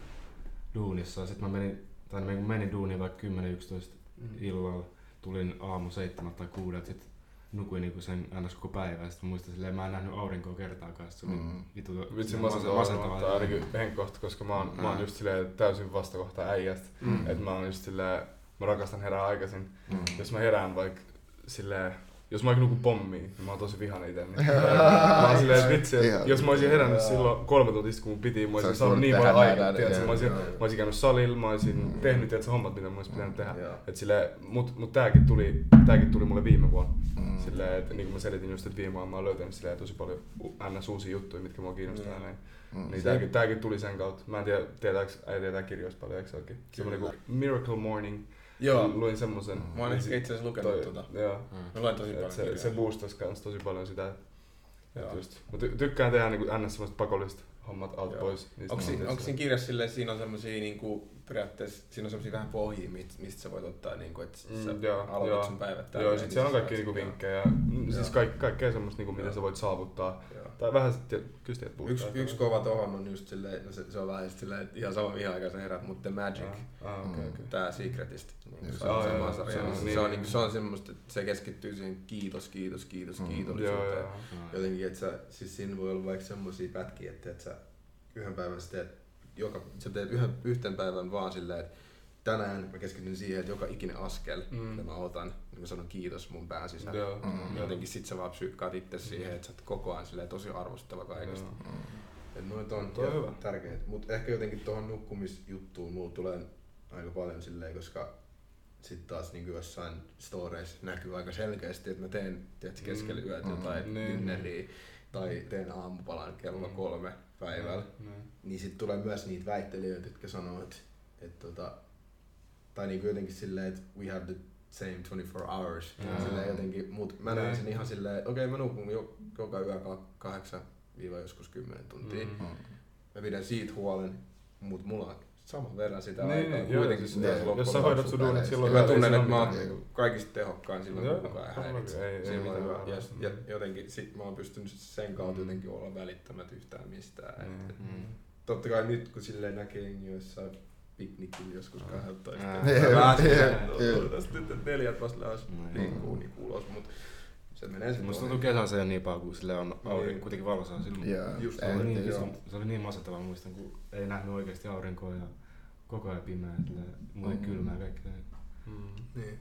duunissa. Sitten mä menin, tai mä menin duuniin vaikka 10-11 Mm. illalla. Tulin aamu seitsemältä tai kuudelta. Sit nukuin niinku sen ns. koko päivä. Ja sit mä muistan silleen, mä en nähnyt aurinkoa kertaakaan. Se oli Mm. vitu Vitsi silleen masentavaa, masentavaa. ainakin henkkohta, koska mä oon, mä oon Mm. just silleen täysin vastakohta äijästä. Mm. Et mä oon just silleen, mä rakastan herää aikaisin. Mm. Jos mä herään vaikka silleen, jos mä vaikka nukun pommiin, niin mä oon tosi vihainen ite. Niin. mä oon silleen, että vitsi, että jos mä olisin herännyt silloin kolme tuntia kun mun piti, mä olisin saanut niin paljon aikaa, tiedätkö? Mä olisin, mä olisin käynyt salilla, mä olisin Mm. tehnyt tiedätkö, hommat, mitä mä olisin pitänyt tehdä. Et silleen, mut, mut tääkin tuli, tääkin tuli mulle viime vuonna. Mm. Silleen, että niin kuin mä selitin just, että viime vuonna mä oon löytänyt silleen tosi paljon ns. uusia juttuja, mitkä mua kiinnostaa. Mm. Näin. Mm. Niin tääkin, tääkin tuli sen kautta. Mä en tiedä, tietääks, äiti tietää kirjoista paljon, eikö se ookin? Semmonen kuin Miracle Morning. Joo, Luin semmosen. mä oon ehkä itse asiassa lukenut Toi- tota. Joo. Mm. Mä luen tosi paljon se, kirjoja. se boostas kans tosi paljon sitä. Joo. just. Mä ty- tykkään tehdä niinku ns. semmoista pakollista hommat Joo. pois. Onko, siinä, onko kirjassa silleen, siinä on semmosia niinku, periaatteessa, siinä on semmosia vähän pohjia, mistä, mistä sä voit ottaa niinku, että Mm, sä joo, aloitat joo. sun päivät Joo, tälleen, sit niin siellä on kaikki niinku vinkkejä. Mm, Siis Joo. kaik, kaikkea semmoista niinku, mitä Joo. sä voit saavuttaa. Joo. Tai vähän sit, tiet- kyllä tiedät Yksi, yksi kova tohon on just silleen, no se, se on vähän just silleen, että ihan sama mihin aikaan sä herät, mutta The Magic, Ah, okei, okei. tää Secretista, niin Joo, se joo, on se joo, maa sarja, se on niin niin- se on, niinku, se on semmoista, että se keskittyy siihen kiitos, kiitos, kiitos, Mm. Joo, kiitollisuuteen. joo. Jotenkin, että sä, siis siinä voi olla vaikka semmosia pätkiä, että, että sä yhden päivän sä teet, joka, sä teet yhden, yhten päivän vaan silleen, että tänään mä keskityn siihen, että joka ikinen askel, Mm. mitä mä otan, niin mä sanon kiitos mun pään sisällä. Joo, Mm. joo. Jotenkin sit sä vaan psyykkaat itse siihen, että sä oot koko ajan silleen tosi arvostava kaikesta. Joo. Et noit on, Toi on hyvä. tärkeitä. Mut ehkä jotenkin tuohon nukkumisjuttuun mulla tulee aika paljon silleen, koska sitten taas niin jossain storeissa näkyy aika selkeästi, että mä teen tiedätkö, keskellä yötä Mm. jotain dinneriä tai teen aamupalan kello Mm. kolme päivällä. Niin. Niin sitten tulee myös niitä väittelijöitä, jotka sanoo, että, että tota, tai niin jotenkin silleen, että we have the same 24 hours. Jaa. Silleen jotenkin, mut mä näen sen ihan silleen, että okei mä nukun jo, joka yö ka- kahdeksan viiva joskus kymmenen tuntia. Mm. Mä pidän siitä huolen, mut mulla saman verran sitä Niin, aikaa joo, kuitenkin siis ne- loppujen Jos sä hoidat sun duunit silloin mä tunnen, ei että mä oon mitään. kaikista tehokkain silloin, Joo, kun kukaan ei häiritse. Ei- ei hyvä. väärää. Ja, ja jotenkin sit mä oon pystynyt sen kautta Mm. jotenkin olla välittämättä yhtään mistään. Mm. Et- Mm. Totta kai nyt kun silleen näkee jengi jossain piknikillä joskus 12. Ää. Mä vähän silleen, Jep, että että neljät vasta lähes Mm. liikkuu niin ulos, mut se menee sitten Musta tuntuu se niin paljon, kun sille on aurinko, Niin. kuitenkin valosaa silloin. Joo, Just Se oli, niin, joo. se, se oli niin masentavaa, muistan, kun ei nähnyt oikeasti aurinkoa ja koko ajan pimeä, että muuten Mm. kylmää ja kaikkea. Mm. Niin.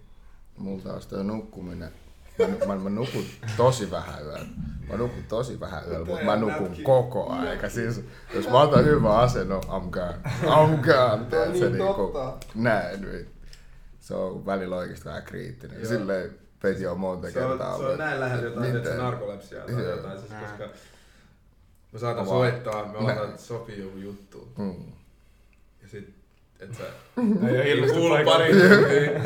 Mulla taas toi nukkuminen. Mä, mä, mä nukun tosi vähän yöllä. Mä nukun tosi vähän yöllä, mutta mä nukun koko aika. Siis, jos mä otan hyvän asennon, I'm gone. I'm gone. Tiedät, se niin niinku, totta. näin. Niin. Se on välillä oikeesti vähän kriittinen. Joo. Silleen, peti jo monta Se on, kertaa. se on näin lähellä jotain, Miten? että se narkolepsiaa tai Joo. jotain, siis koska mä saatan Avaa. soittaa, me Näin. aletaan sopii joku juttu. Mm. Ja sit, et sä Ei hirveästi kuulu paikalla. pari tuntia.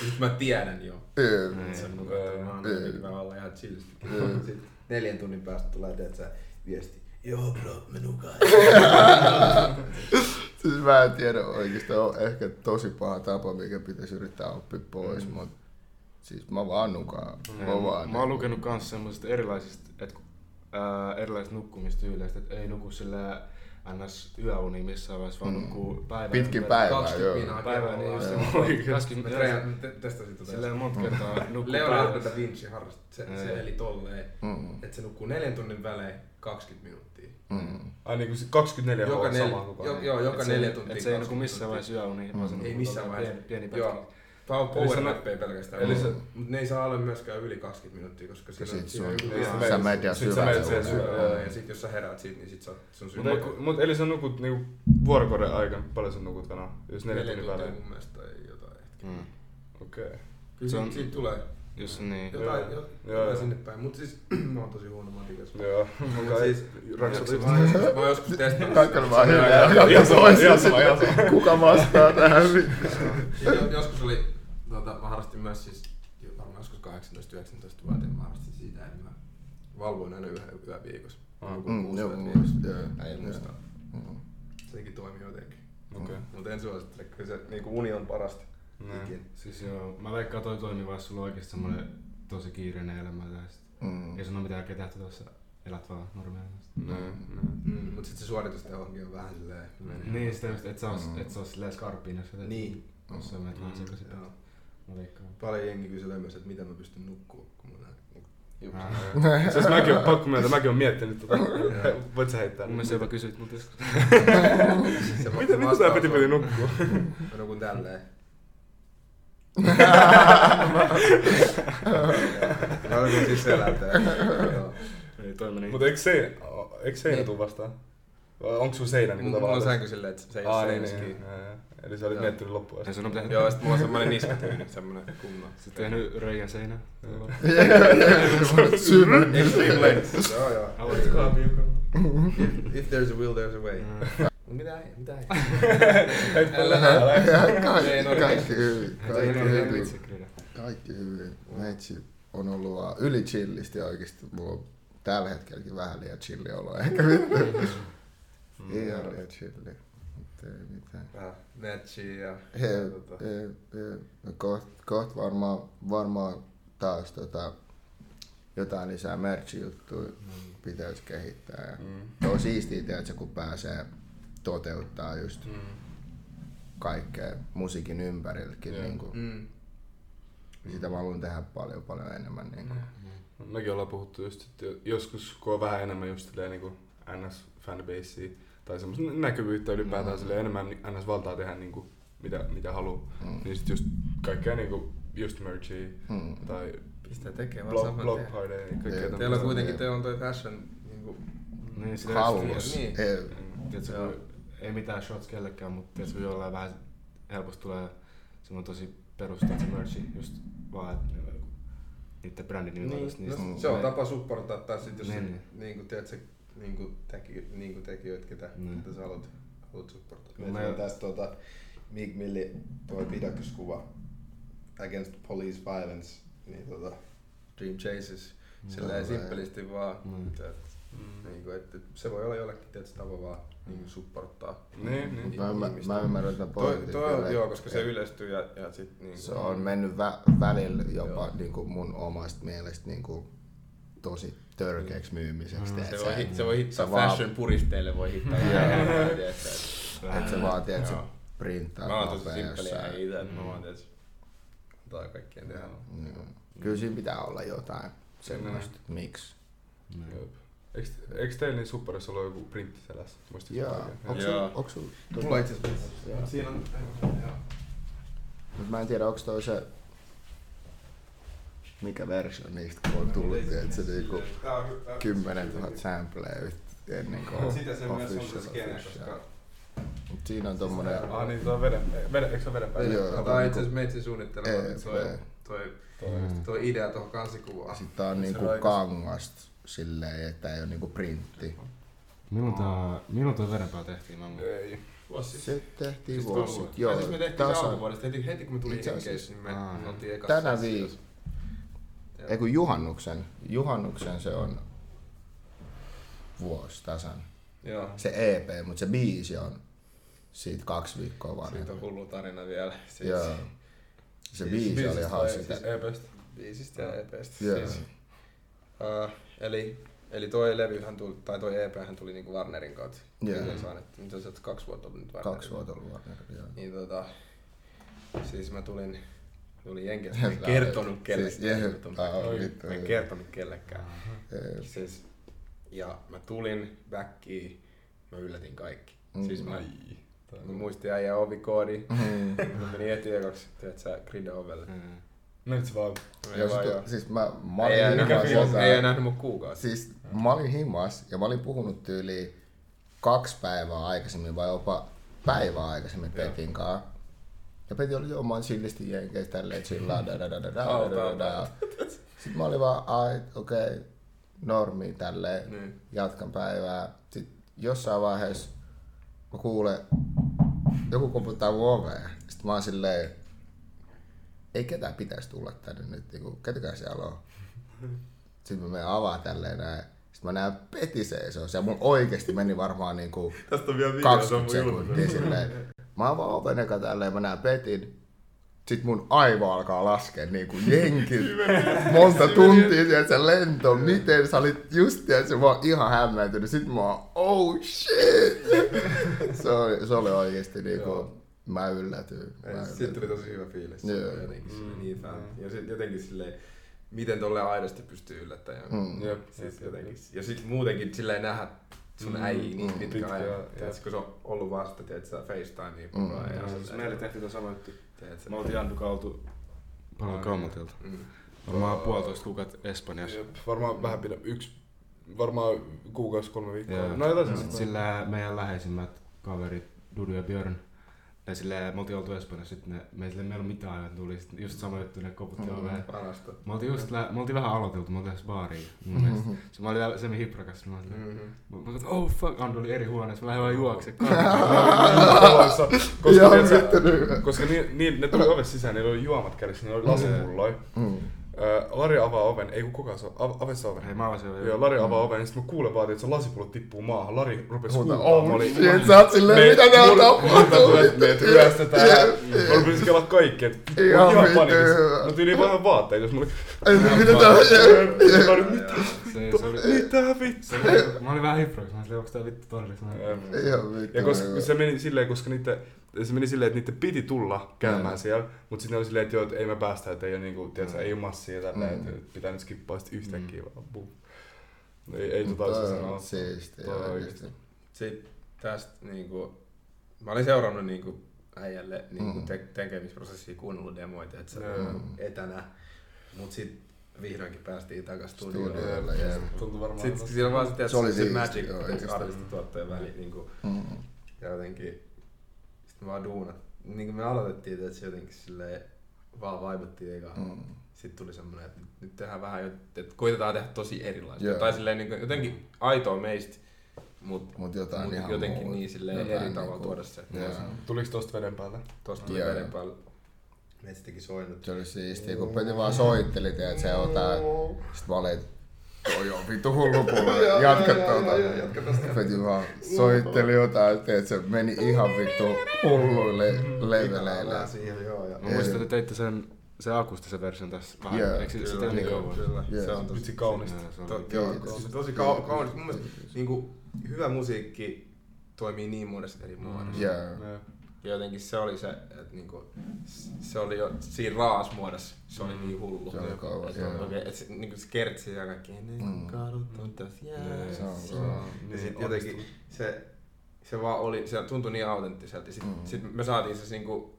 Sit mä tiedän jo. Niin. Se on kautta, mä oon ihan chillisti. Joo. Sit neljän tunnin päästä tulee, teet sä viesti. Joo bro, me nukaan. Siis mä en tiedä oikeastaan, on ehkä tosi paha tapa, mikä pitäisi yrittää oppia pois, mm. mutta siis mä vaan nukaan. Mä, vaan Mä oon lukenut kans semmosista erilaisista, että ää, erilaisista nukkumistyyleistä, että ei nuku sillä ns. yöuni missään vaiheessa, vaan Mm. nukkuu päivän Pitkin päivää, 20 joo. pinaa Päivän niin just se. Mä te- testasin tota. Silleen monta kertaa nukkuu Leonardo da Vinci harrasti, se, se eli tolleen, Mm. että se nukkuu neljän tunnin välein 20 minuuttia. Mm. Ai niinku se 24 Joka, nel, samaan kukaan. jo, joo, joka neljä se, tuntia. et se ei nuku 20 missään vaiheessa yöuni, vaan se Mm. nukkuu Ei missään vaiheessa. Pieni, pieni Joo. pätkä. Power nappeja pelkästään. eli se- Mutta ne ei saa olla myöskään yli 20 minuuttia, koska Ja siinä, sit siinä sun, on joku- sä sä menet- ja sit sä menet syvään. Ja sit jos sä heräät siitä, niin sit sä oot sun syy. Mut, mut eli sä nukut niinku vuorokauden aikana, paljon sä nukut tänään? Jos neljä tunnin tuntia välein. mun mielestä tai jotain. Mm. Okei. Okay. Kyllä Se siitä, on- siitä tulee Jos niin. jotain, Joo. jo, jotain sinne päin. Mut siis mä oon tosi huono matikas. Joo. Siis, raksat mä oon joskus, mä oon joskus testannut. Kaikki oli vaan hiljaa. ihan sama, ihan sitten, Kuka vastaa tähän? Ja jo- joskus oli, tota, mä harrastin myös siis, varmaan joskus 18-19-vuotiaana mä harrastin siitä, että mä valvoin aina yhden yön viikossa. Ah. Nukun Mm, kuusi joo, viikossa. joo. Äijä muistaa. Mm. Sekin toimii jotenkin. Okei. Mutta en suosittele, kyllä se niinku uni on parasta. Näin. Siis joo, mä veikkaan toi toimii vaan, sulla on oikeesti semmonen tosi kiireinen elämä sit Mm. ei sun oo mitään tehdä tuossa, elät vaan normaalisti. Näin, näin. Mm, mut sit se suoritustehokin on vähän silleen... Niin, sitä just, et sä ois, Mm. et sä ois silleen skarppiin, jos sä teet Niin. Jos sä menet vähän sekaisin. Mä veikkaan. Paljon jengi kyselee myös, että miten mä pystyn nukkuu, kun mun nää hiukset. Ah. Siis mäkin oon pakko myöntää, mäkin oon miettinyt tota. Voit sä heittää? Mun mielestä jopa kysyit mut joskus. Se Miten, miten tää piti on- piti nukkua? Mä nukun tälleen. Mä nukun siis selältä. Joo. Ei toi meni. Mut eikö seinä, eikö seinä Niin. tuu vastaan? Onko sun seinä niinku Mulla on tavallaan? sänky silleen, että se ei ole niin, seinässä niin. kiinni. Eli sä olit Joo. miettinyt loppuun Ei asti. sun on pitänyt... Joo, sit mulla on semmonen niskatyyni, semmonen kunnon. Sitten tehnyt reijän seinään. Syvä. Extreme. Joo, joo. Joka. If, if there's a will, there's a way. Mitä ei, mitä ei. Älä, älä. Ei, no, Kaikki, kaikki hyvin. Ei Kaikki hyvin. Kaikki hyvin. Meitsi on ollut vaan yli chillisti oikeesti. Mulla on tällä hetkelläkin vähän liian chilli olo ehkä vittu. Ihan liian chilli. Ei mitään. Vähän matchia ja... He, tota, he, he, no koht, koht varmaan, varmaan taas tota, jotain lisää merch-juttuja pitäisi kehittää. Ja Mm. on siistiä, tiedätkö, kun pääsee toteuttaa just Mm. kaikkea musiikin ympärilläkin. Joo. Niin kuin, Mm. sitä mä haluan tehdä paljon, paljon enemmän. Niin kuin. Mekin ollaan puhuttu just, että joskus kun on vähän enemmän just silleen niinku ns fanbasea tai semmoista näkyvyyttä ylipäätään Mm. enemmän ns valtaa tehdä niinku mitä, mitä haluaa. Mm. Niin sit just kaikkea niinku just merchia Mm. tai Pistää tekee vaan blog, saman blog party ja kaikkea tämmöistä. Teillä on kuitenkin, Niin. teillä on toi fashion niinku... Niin, sitä Hallus. just- Niin. Ei, Mm. Tiedätkö, Joo. kun ei mitään shots kellekään, mutta tiedätkö, kun jollain vähän helposti tulee semmoinen tosi perusta, että se merchi just vaan, että niiden brändin nimi Niin, niin, no, se on tapa supportaa taas sit jos Niin, niin, niin. niin kuin, tiedät, se, niin kuin, teki, niin kuin tekijöitä, ketä, Niin. ketä sä haluat, haluat supportaa. No Meillä me- on tästä tuota, Meek Milli toi pidätyskuva Against Police Violence, niin tota, Dream Chases, silleen Joo, simppelisti vaan, Mm. tiedät, Mm. niin kuin, että se voi olla jollekin tietysti tapa vaan niin kuin supporttaa Niin, niin. Mä, mä, mä ymmärrän tämän Toi, pointin. toi kyllä. joo, koska se yleistyy ja, ja sit niin Se on mennyt vä- välillä jopa Joo. niin kuin mun omasta mielestä niin kuin tosi törkeäksi myymiseksi. Mm. tiedät se, voi, hit, se voi hittaa Se vaan- fashion puristeille voi hittaa että- Että se vaan, tiedät, sä Joo. printtaa Mä oon tosi papea simppeli ja jossain. itse, että mä vaan tietysti antaa kaikkien tehdä. Kyllä siinä pitää olla jotain semmoista, että miksi. Eiks teillä niin superissa ollut joku printti selässä? Joo. Onko sulla, onko sulla, Mulla itse asiassa, siinä on, mä en tiedä, onko toi se, mikä versio niistä kun on tullut, että se niinku tää on- 10 000 sampleja ennen kuin Sitä se myös on se skene, koska Mut siinä on tommonen, Ah niin, tuo on veden, veden, eikö se ole veden päällä? Joo. Tää on itse asiassa meitsi suunnittelema toi ei. toi, Toi toi idea tuohon kansikuvaan. Sitten tää on niinku kangasta silleen, että ei ole niinku printti. Milloin tää, milloin toi verenpää tehtiin? Mä. Ei. Vuosi sitten. Se tehtiin Siis vuosi sitten. Joo, siis me tehtiin se tasan. alkuvuodesta. Heti, heti kun me tuli asiassa. niin me, oltiin ekassa Tänä sessiossa. Ei kun juhannuksen. Juhannuksen se on vuosi tasan. Joo. Se EP, mutta se biisi on siitä kaksi viikkoa Siitä vanhempi. on hullu tarina vielä. Siis, Joo. Se biisi Biisistä oli hauska. Siis EPstä. Biisistä ja EPstä. Joo. Siis, uh, eli, eli toi levyhän tuli, tai toi EPhän tuli niinku Warnerin kautta. Joo. Mitä sä oot kaksi vuotta ollut nyt Warnerin? Kaksi vuotta ollut Warner, joo. Niin tota, siis mä tulin, Jenkistä, Sä mä en kertonut Siis, kellekään. vittu, Mä en kertonut kellekään. Jep. Siis, ja mä tulin backiin, mä yllätin kaikki. Mm. Siis mä, mä muistin äijä ovikoodi, Mm. mä menin heti ekaksi, teet sä Grida ovelle. Mm. Nyt se vaan... Ja vaan joo. siis mä, mä olin ei, himas nähnyt, jossain- ei, nähnyt mun kuukausi. Siis mä olin himas ja mä olin puhunut tyyliin kaksi päivää aikaisemmin vai jopa päivää aikaisemmin Joo. Petin kanssa. Ja Peti oli oon chillisti jenkeissä tälleen chillaa, da da da da da da da. Sitten mä olin vaan, ai, okei, okay, normi tälleen, Niin. jatkan päivää. Sitten jossain vaiheessa mä kuulen, joku koputtaa mun oveen. Sitten mä oon silleen, ei ketään pitäisi tulla tänne nyt, niinku, ketäkään siellä on. Sitten mä menen avaa tälleen näin. Sitten mä näen Peti seisoo. Se mun oikeesti meni varmaan niinku Tästä on vielä video, se on 20 mun sekuntia silleen. Mä avaan oven eka tälleen, mä näen Petin. Sitten mun aivo alkaa laskea niinku jenkin. Monta tuntia siellä se lento. Miten sä olit just ja se mä oon ihan hämmentynyt. Sitten mä oon, oh shit! se, oli, se oli oikeesti niinku, Joo. mä yllätyin. Siitä tuli tosi hyvä fiilis. Joo. Jotenkin mm. niin fan. Ja sit jotenkin silleen, miten tolle aidosti pystyy yllättämään. Mm. Jep. Siis jotenkin. Ja sit muutenkin silleen nähdä sun Mm. äijä niin Mm. pitkä Pitkä, ajan. jep. Tiedätkö, kun se on ollut vasta, tiedätkö, sä FaceTimea Mm. koko ajan. Ja Ja siis meille tehtiin tuo sama juttu. tiedätkö, Me oltiin Anduka oltu paljon kaumatilta. Mm. Varmaan puolitoista kuukautta Espanjassa. Jep. Varmaan vähän pidä. Yksi... Varmaan kuukausi, kolme viikkoa. Joo. No jotain Sitten sellaista. sillä meidän läheisimmät kaverit, Dudu ja Björn, ne silleen, me oltiin oltu Espanjassa, sitten ne, me silleen, meillä ei ole mitään aikaa, tuli sitten just sama juttu, ne koputti Mm. oveen. Parasta. Me oltiin just, lä- me oltiin vähän aloiteltu, me oltiin lähes baariin mun mielestä. Sitten mä olin vielä Semi Hiprakas, mä olin, Mm-hmm. mä mä katsoin, oh fuck, Andu oli eri huoneessa, mä lähdin vaan juokse koska, nyt. koska niin, niin, ne tuli ovesta sisään, niillä oli juomat kädessä, niillä oli lasipulloja. Mm. Lari avaa oven, ei kun kukaan saa, av, avessa oven. Hei, mä avasin jo. Joo, Lari avaa oven, ja sitten mä kuulen vaan, että se lasipullot tippuu maahan. Lari rupesi Huutaa, oh shit, sä oot silleen, mitä täällä tapahtuu? Me ryöstetään. Jep, Mä rupesin kelaa kaikki, et mä Ihan olin ihan panikissa. Mä tyyliin vähän vaatteet, jos mulla Ei, Mitä tää on? Mä olin, mitä, Se, se oli, vittu? se oli, mä olin vähän Hiprakas, mä olin, onks tää vittu todellista? Ihan vittu. Ja koska se meni silleen, koska niitä, se meni silleen, että niiden piti tulla käymään Mm. siellä, mutta sitten ne oli silleen, että joo, että ei me päästä, että ei ole niinku, tiedätkö, ei ole massia ja tälleen, Mm. että pitää nyt skippaa sit yhtäkkiä vaan, bum. Ei, ei tota on sanoa. Siistiä on oikeesti. Sitten tästä niinku, mä olin seurannut niinku äijälle niinku Mm. te- tekemisprosessia, kuunnellut demoita, että se Joo. on etänä. Mut sit vihdoinkin päästiin takas studioon. Studiolle, jep. Tuntuu varmaan. Sitten siellä vaan sitten, Se oli se, se magic, joo, oikeesti. artistituottajan väli. Niinku, Mm. ja jotenkin, sit me vaan duunat. Niin kuin me aloitettiin, että se jotenkin silleen vaan vaivuttiin eka. Mm. Sitten tuli semmoinen, että nyt, tehdään vähän, että koitetaan tehdä tosi erilaista. Joo. Tai silleen niin kuin, jotenkin aitoa meistä, mutta Mut jotain mut ihan jotenkin muuta. niin silleen Jotain eri tavalla niinku- tuoda se. Joo. Tuliko tosta veden päälle? Tosta tuli Joo. veden päällä. Meistä teki soinut. Se oli siistiä, kun Peti vaan soitteli, että se jotain. Sitten mä olin, toi on vittu hullu pullo, jatka tuota. Peti vaan soitteli jotain, että se meni ihan vittu hulluille leveleille. Joo. Ja Mä muistan, että teitte sen, se akustisen version tässä vähän. Joo. Eikö se sitä Kyllä, niin kauan? kyllä. Se on tosi Vitsi kaunista. Tosi kau, kaunis. Mun mielestä niin kuin, hyvä musiikki toimii niin monessa eri muodossa. Ja jotenkin se oli se, että niinku, se oli jo siinä raas muodossa, se oli niin hullu. Se oli kova, Et joo. Okei, et se, niinku se kertsi ja kaikki, ne Mm. kadut on tässä, jää. Se on- Se se on- on Ja niin sit jotenkin se, se vaan oli, se tuntui niin autenttiselta. Ja sit, Mm. sit me saatiin se niinku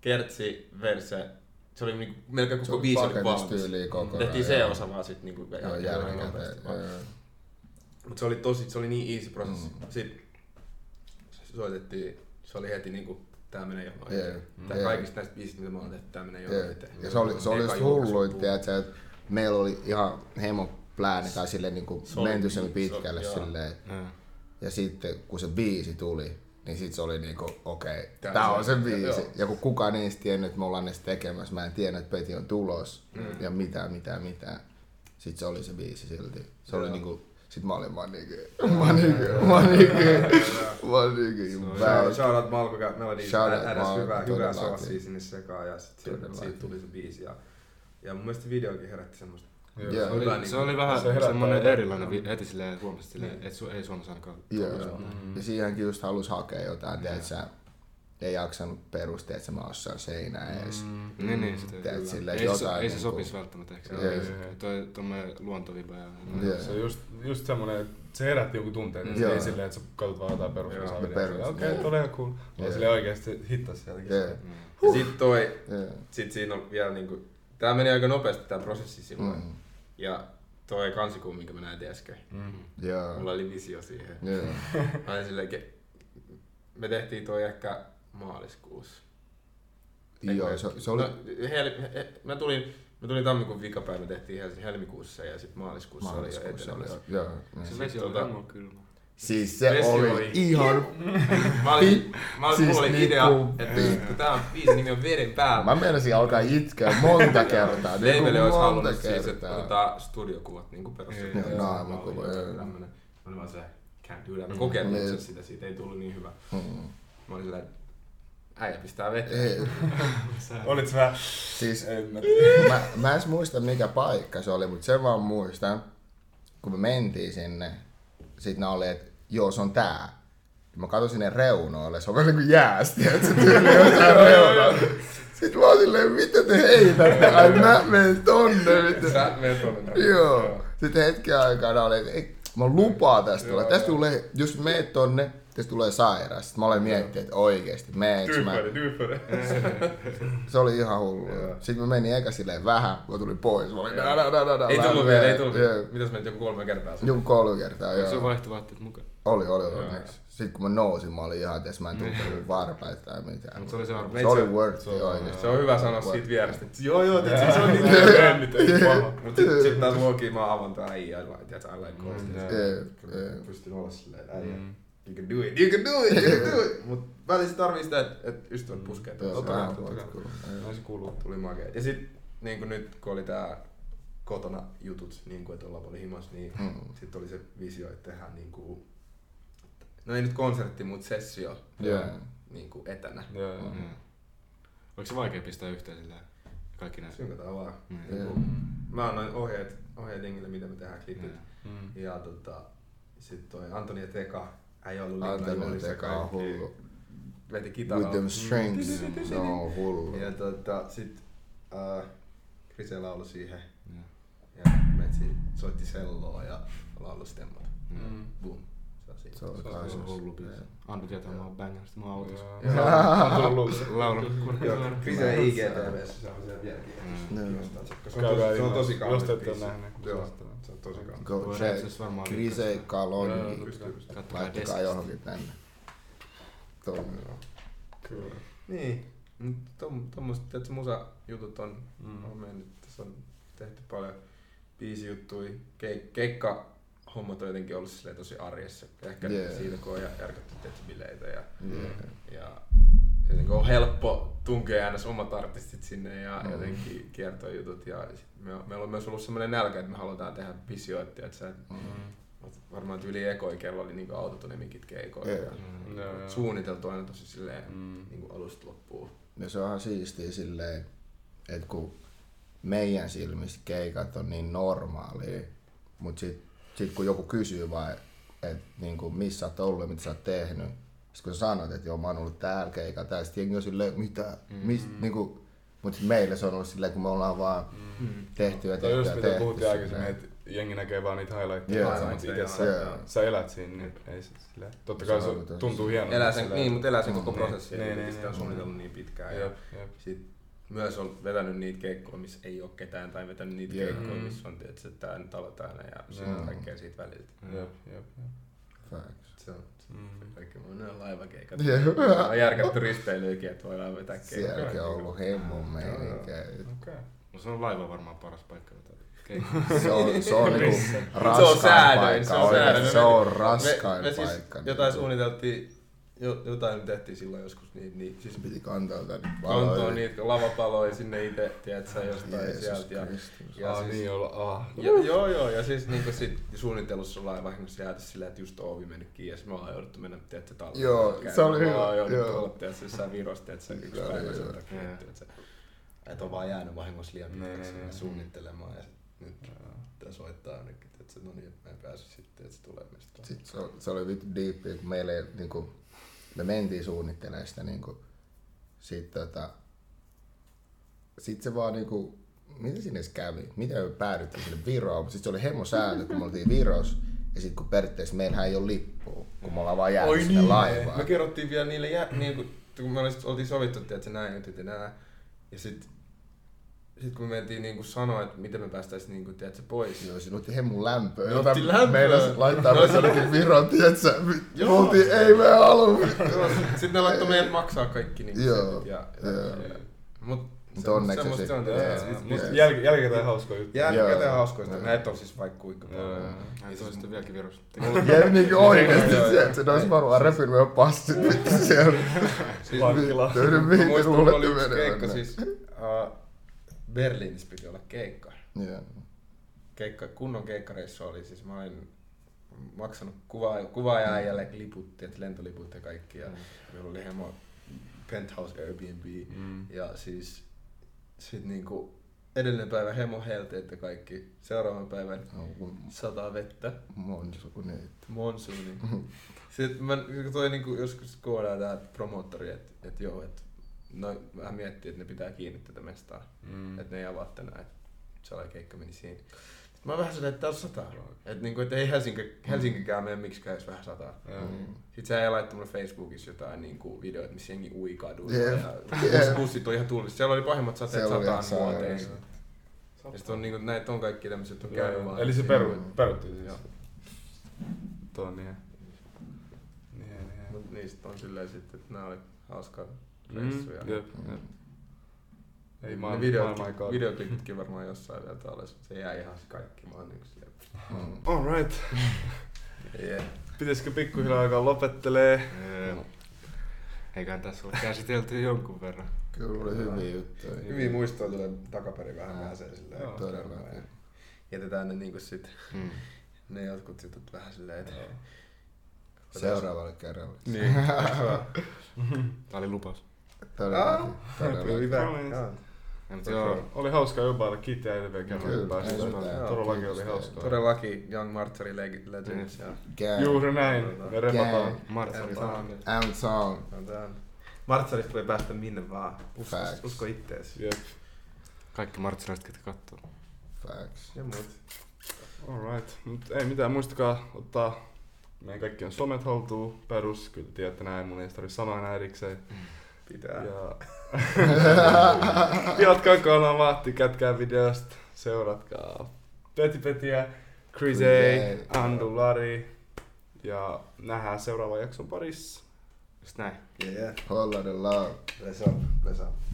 kertsi verse, se oli niinku, melkein koko biisi oli valmis. koko. Tehtiin se osa vaan sit niinku jälkikäteen. Mutta se oli tosi, se oli niin easy prosessi. Mm. Mm. Sitten soitettiin, se oli heti niinku tää menee johonkin. Jee, Tää jee. kaikista näistä biisistä, mitä mä oon tehty, tää menee johonkin. Ja se oli, se oli just hullu, tiedätkö, että meillä oli ihan hemo plääni tai silleen niinku menty sen niin, pitkälle joo. silleen. Joo. Ja sitten kun se biisi tuli, niin sit se oli niinku, okei, okay, Tää tää on se. biisi. Joo. Ja kun kukaan ei edes tiennyt, että me ollaan edes tekemässä, mä en tiennyt, että Peti on tulos. Mm. Ja mitä, mitä, mitä. Sit se oli se biisi silti. Se oli niinku, sit mä olin vaan niinku, mä niinku, mä niinku, mä niinku, Shout- Shout out Malko out äänäs Malko, hyvää, hyvää soossia sinne sekaan ja sit siitä, siitä tuli se biisi. Ja, ja mun mielestä se videokin herätti semmoista. Joo. Se oli, Hyvä se niinku- oli vähän se jotain. erilainen, vi- heti silleen huomasit silleen, että su- ei Suomessa ainakaan. Joo. Ja siihenkin just halus hakea jotain, tiedät sä, ei jaksanut perustaa, että mä osaan seinää edes. Niin, niin, sitä Tiedät, kyllä. silleen ei, se, jotain ei se niinku- sopisi välttämättä ehkä. Se joo, on toi tommonen luontoviba ja... Joo. Se on just, just semmonen, että se herätti jonkun tunteen. Joo. Ei silleen, että sä katsot vaan jotain Joo, perusosaa. ne videoa. perus- Okei, okay, ihan cool. Vaan silleen oikeesti hittas sieltäkin. Joo. Ja sit toi, Joo. sit siinä on vielä niinku, tää meni aika nopeasti tää prosessi silloin. Mm. Ja toi kansikuu, minkä mä näin äsken. Mm. Joo. Mulla oli visio siihen. Joo. Mä olin silleen, ke- me tehtiin toi ehkä maaliskuussa. Joo, se, se oli... No, hel, he, mä tulin, mä tulin tammikuun vikapäivä, me tehtiin Helsingin helmikuussa ja sitten maaliskuussa, Maaliskuussa oli oli jo etenemässä. Joo. Se niin. vesi oli tota- kylmä. Siis se Vesi oli oli- ihan... Mä olin, mä olin, Siis oli niinku- idea, että kun tää on biisin nimi on Veden päällä. Mä menisin alkaa itkeä monta kertaa. niinku Leiveli olisi halunnut siis, että kertaa. otetaan studiokuvat niinku perustettu. Joo, naamakuva, joo. Tämmönen. Mä olin vaan se, can't do that. Mä kokeilin Niin. itse sitä, siitä ei tullut niin hyvä. Mm. Mä olin silleen, äijä pistää. Ei, Olit sä vähän... Siis En mä mä, mä en muista mikä paikka se oli, mutta sen vaan muistan, kun me mentiin sinne, sit ne oli, että joo se on tää. Mä katsoin sinne reunoille, se on vähän niinku jäästi, että se tyyli jossain reunoilla. Sitten mä oon silleen, mitä te heitätte? Ai mä menen tonne, mitä? Sä menet tonne. Joo. Sitten hetken aikana oli, että mä lupaan tästä tulee. Tästä tulee, jos meet tonne, tästä tulee sairas. Sitten mä olen miettinyt, että oikeesti, meeks mä. Dyyppöri. Se oli ihan hullu. Sitten mä menin eka silleen vähän, kun tuli pois. Mä olin, da, da, da, da, da, Ei tullut vielä, ei tullut Joo. vielä. Mitäs menit joku kolme kertaa? Joku kolme kertaa, Onko se joo. vaihtovaatteet mukaan? Oli, oli onneksi. Sitten kun mä nousin, mä olin ihan, että mä en tuntenut varpaita tai mitään. Mut se oli se arvo. Se oli worth it oikeesti. Se on hyvä sanoa siitä vierestä, että joo joo, tiedätkö, se on niin mennyt, ei paha. Mut sit, sit taas luokin mä avaan tää äijä, tiedätkö, I like coast. Jee, jee. Pystyn olla silleen, äijä, you can do it, you can do it, you can do it. Mut välissä tarvii sitä, että et ystävät puskee. Joo, Totta kai, totta kai. se kuuluu. Tuli makea. Ja sit niin kuin nyt, kun oli tää kotona jutut, niin kuin, että ollaan paljon himas, niin Mm. sit oli se visio, että tehdään niin kuin, no ei nyt konsertti, mut sessio Joo. niin kuin etänä. Joo, joo. Mm. Oliko se vaikea pistää yhteen sillä kaikki näin? Synkätään vaan. Mm. Niin kuin, mä annoin ohjeet, ohjeet jengille, miten me tehdään klipit. Mm. Ja tota, sit toi Antoni ja Teka, äijä ollut Antoni ja juhlissa Teka on kaikki. hullu. Veti With kitaraa. them strings, se on hullu. Ja tota, sit äh, Krise laulu siihen. Joo. Ja Metsi soitti selloa ja laulu stemmat. Mm. Boom. Se on siinä. Se kai Se se. hullu biisi. Andu tietää, mä oon bangannut mä oon autossa. Laulu. Joo, Krise IGTVssä se on siellä vieläkin. Joo. Se on tosi, kaunis Jos te ette biisi. ole nähneet, Joo, suosittelen. se on tosi kaunis. Krise. Kattokaa Laittakaa johonkin tänne. Kyllä. Niin, tommoset, että musa-jutut on, Mm. on mennyt, tässä on tehty paljon biisijuttui, Keik, keikka hommat on jotenkin ollut silleen tosi arjessa. Ehkä yeah. siitä, kun on jär- järkätty tehty bileitä ja, Yeah. ja jotenkin on helppo tunkea aina omat artistit sinne ja Mm. jotenkin kiertojutut. Ja me, meillä on myös ollut semmoinen nälkä, että me halutaan tehdä visioittia, että sä Mm. varmaan tyyli ekoi kello oli niinku autotonemikit keikoilla. Joo. Mm. Joo, joo. Suunniteltu aina tosi silleen Mm. niinku alusta loppuun. Ja se onhan siistiä silleen, että kun meidän silmissä keikat on niin normaalia, mutta sit, sit kun joku kysyy vaan, että niinku, missä sä oot ollut ja mitä sä oot tehnyt, sit kun sä sanot, että joo mä oon ollut täällä keikalla, täällä sit jengi on silleen, mitä, mis, niinku, mutta meillä se on ollut silleen, kun me ollaan vaan tehty ja tehty just ja mitä tehty. puhuttiin aikaisemmin, että jengi näkee vaan niitä highlightteja, yeah. mutta itse sä, Joo. sä elät siinä, niin ei se silleen. Totta Se kai se tosi- tuntuu hienolta. Elää sen, niin, mutta elää sen Mm, koko niin, prosessin, niin, niin, niin, sitä on niin. suunnitellut niin pitkään. Ja Jep, jep. sit myös on vetänyt niitä keikkoja, missä ei ole ketään, tai vetänyt niitä Joo. keikkoja, Mm. missä on tietysti tää talo täynnä ja sitten kaikkea siitä väliltä. Jep, jep, jep. Facts. Se on Mm. kaikki mun on laivakeikat. Joo. On järkätty risteilyykin, että voidaan vetää keikkaa. Sielläkin on ollut hemmon meininkiä. Okei. No se on laiva varmaan paras paikka. keikkaa. Se on, se on niinku Se on raskain säädöin, se paikka on oikeesti. säädöin. Se on Me- raskain me siis paikka. Jotain niinku. suunniteltiin, jotain tehtiin silloin joskus, niin, niin siis Piti kantaa tänne kantoon niitä kun lavapaloja sinne itse, tiedätkö, jostain Jeesus sieltä. Ja, Kristus. ja Ah, siis, niin olla. Ah. Jo, joo, joo, ja siis niinku sit suunnittelussa ollaan vahingossa jääty silleen, että just ovi mennyt kiinni, ja me ollaan jouduttu mennä, tiedätkö, talvella. Joo, se oli Me hyvä, ollaan jouduttu joo. olla, tiedätkö, jossain Virossa, tiedätkö, yksi päivä sen takia, Joo. tiedätkö, että on vaan jäänyt vahingossa liian Niin, pitkäksi niin, sinne niin. suunnittelemaan, ja nyt pitää soittaa ainakin, että no niin, että mä en päässyt sitten, että se tulee mestaan. Sitten se, se oli vittu diippi, kun meille ei, niinku, me mentiin suunnittelemaan sitä niinku, sit tota, sit se vaan niinku, mitä sinne kävi? Miten me päädyttiin sinne Viroon? Sitten se oli hemmo sääntö, kun me oltiin Viros. Ja sitten kun periaatteessa meillähän ei ole lippua, kun me ollaan vaan jääty sinne laivaan. Me kerrottiin vielä niille, jä, niin kuin, kun me oltiin sovittu, että näin nyt ja näin. Ja sit, sit kun me mentiin niin kuin sanoa, että miten me päästäisiin niin kuin, tiedätkö, pois. Joo, siinä otti hemmun lämpöä. Me otti lämpöä. Meinas laittaa No se- jonnekin Viron, tietsä? Me Joo. oltiin, ei me halua. Sitten ne laittoi meidät maksaa kaikki niin kuin Joo, ja, ja, joo. ja, mut Mut se- onneksi se- se on joo, tietysti. joo. Sit- Mut sit- jäl- jälkikäteen hauskoja juttuja. Jälkikäteen Joo. hauskoista. Joo. Näitä on siis vaikka kuinka Joo. paljon. Hän toisi sitten vieläkin virusta. Ja niinku oikeesti Joo, joo. se, että se olisi varmaan repinyt meidän passit vittu siellä. Siis Vankila. Töiden Mä mihin te muistan, mulla oli luulette yksi keikka, menevän. siis Berliinissä piti olla keikka. Joo. keikka, kunnon keikkareissu oli, siis mä olin maksanut kuva, kuvaajaäijälle liput, et lentoliput ja kaikki, ja meillä oli hemo penthouse Airbnb, Mm. ja siis sit niinku edellinen päivä hemo helteet ja kaikki, seuraavan päivän No, sataa vettä, monsu niitä. monsuuni. Sitten mä toi niinku joskus koodaan tää promoottori, että et joo, että no vähän miettii, että ne pitää kiinni tätä mestaa. Mm. Että ne ei avaa tänään. Et sellainen keikka meni siinä. Sitten mä oon vähän silleen, että täällä sataa. Että niinku, et ei Helsinki, Helsinkikään mene miksikään, jos vähän sataa. Joo. Sitten se ei laittaa mulle Facebookissa jotain niinku videoita, missä jengi ui kadulla. Jep. Ja Jep. bussit on ihan tuulissa. Siellä oli pahimmat sateet oli sataan vuoteen. Ja sit on niinku, näitä on kaikki tämmöiset on käynyt vaan. Eli se peru, peruttiin siis. Joo. Tuo on niin. Niin, niin. Mut niistä on silleen sitten, että nää oli hauskaa Mm, reissuja. jep, jep. Ei Ne maailma, videot, maailma ei videoklipitkin varmaan jossain vielä tallessa. Se jää ihan kaikki. Mä oon niinku silleen. Mm. Alright. Yeah. Pitäisikö pikkuhiljaa alkaa lopettelee? Öö, Eiköhän tässä ole käsitelty jonkun verran. Kyllä oli hyviä juttuja. Hyviä muistoja tulee takaperin vähän pääsee silleen. Joo, todellakin. Jätetään ne niinku sit, Mm. ne jotkut jutut vähän silleen, että... Seuraavalle kerralle. Niin. Tää oli lupaus. Todellakin. Todellakin. Ja, mutta joo, Oli hauskaa jopa kiittää edelleen kerran, mitään. Todellakin oli hauskaa. Todellakin Young Martyri Leg- Legends ja... Gang. Juuri näin. Me repataan. Sound. And song. Martsarista voi päästä minne vaan. Usko, Facts. usko ittees. Jep. Kaikki martsarilaiset, ketkä kattoo. Facts. Ja muut. Alright. Mut ei mitään, muistakaa ottaa meidän kaikkien somet haltuun perus. Kyllä tiedätte näin, mun ei tarvi sanoa enää erikseen. Pitää. Ja... Jatkaa kanavaa, tykätkää videosta, seuratkaa Peti Petiä, Chris A, Andu Lari ja nähdään seuraavan jakson parissa. Just näin. Yeah. Holla the love. Bless up. Bless up.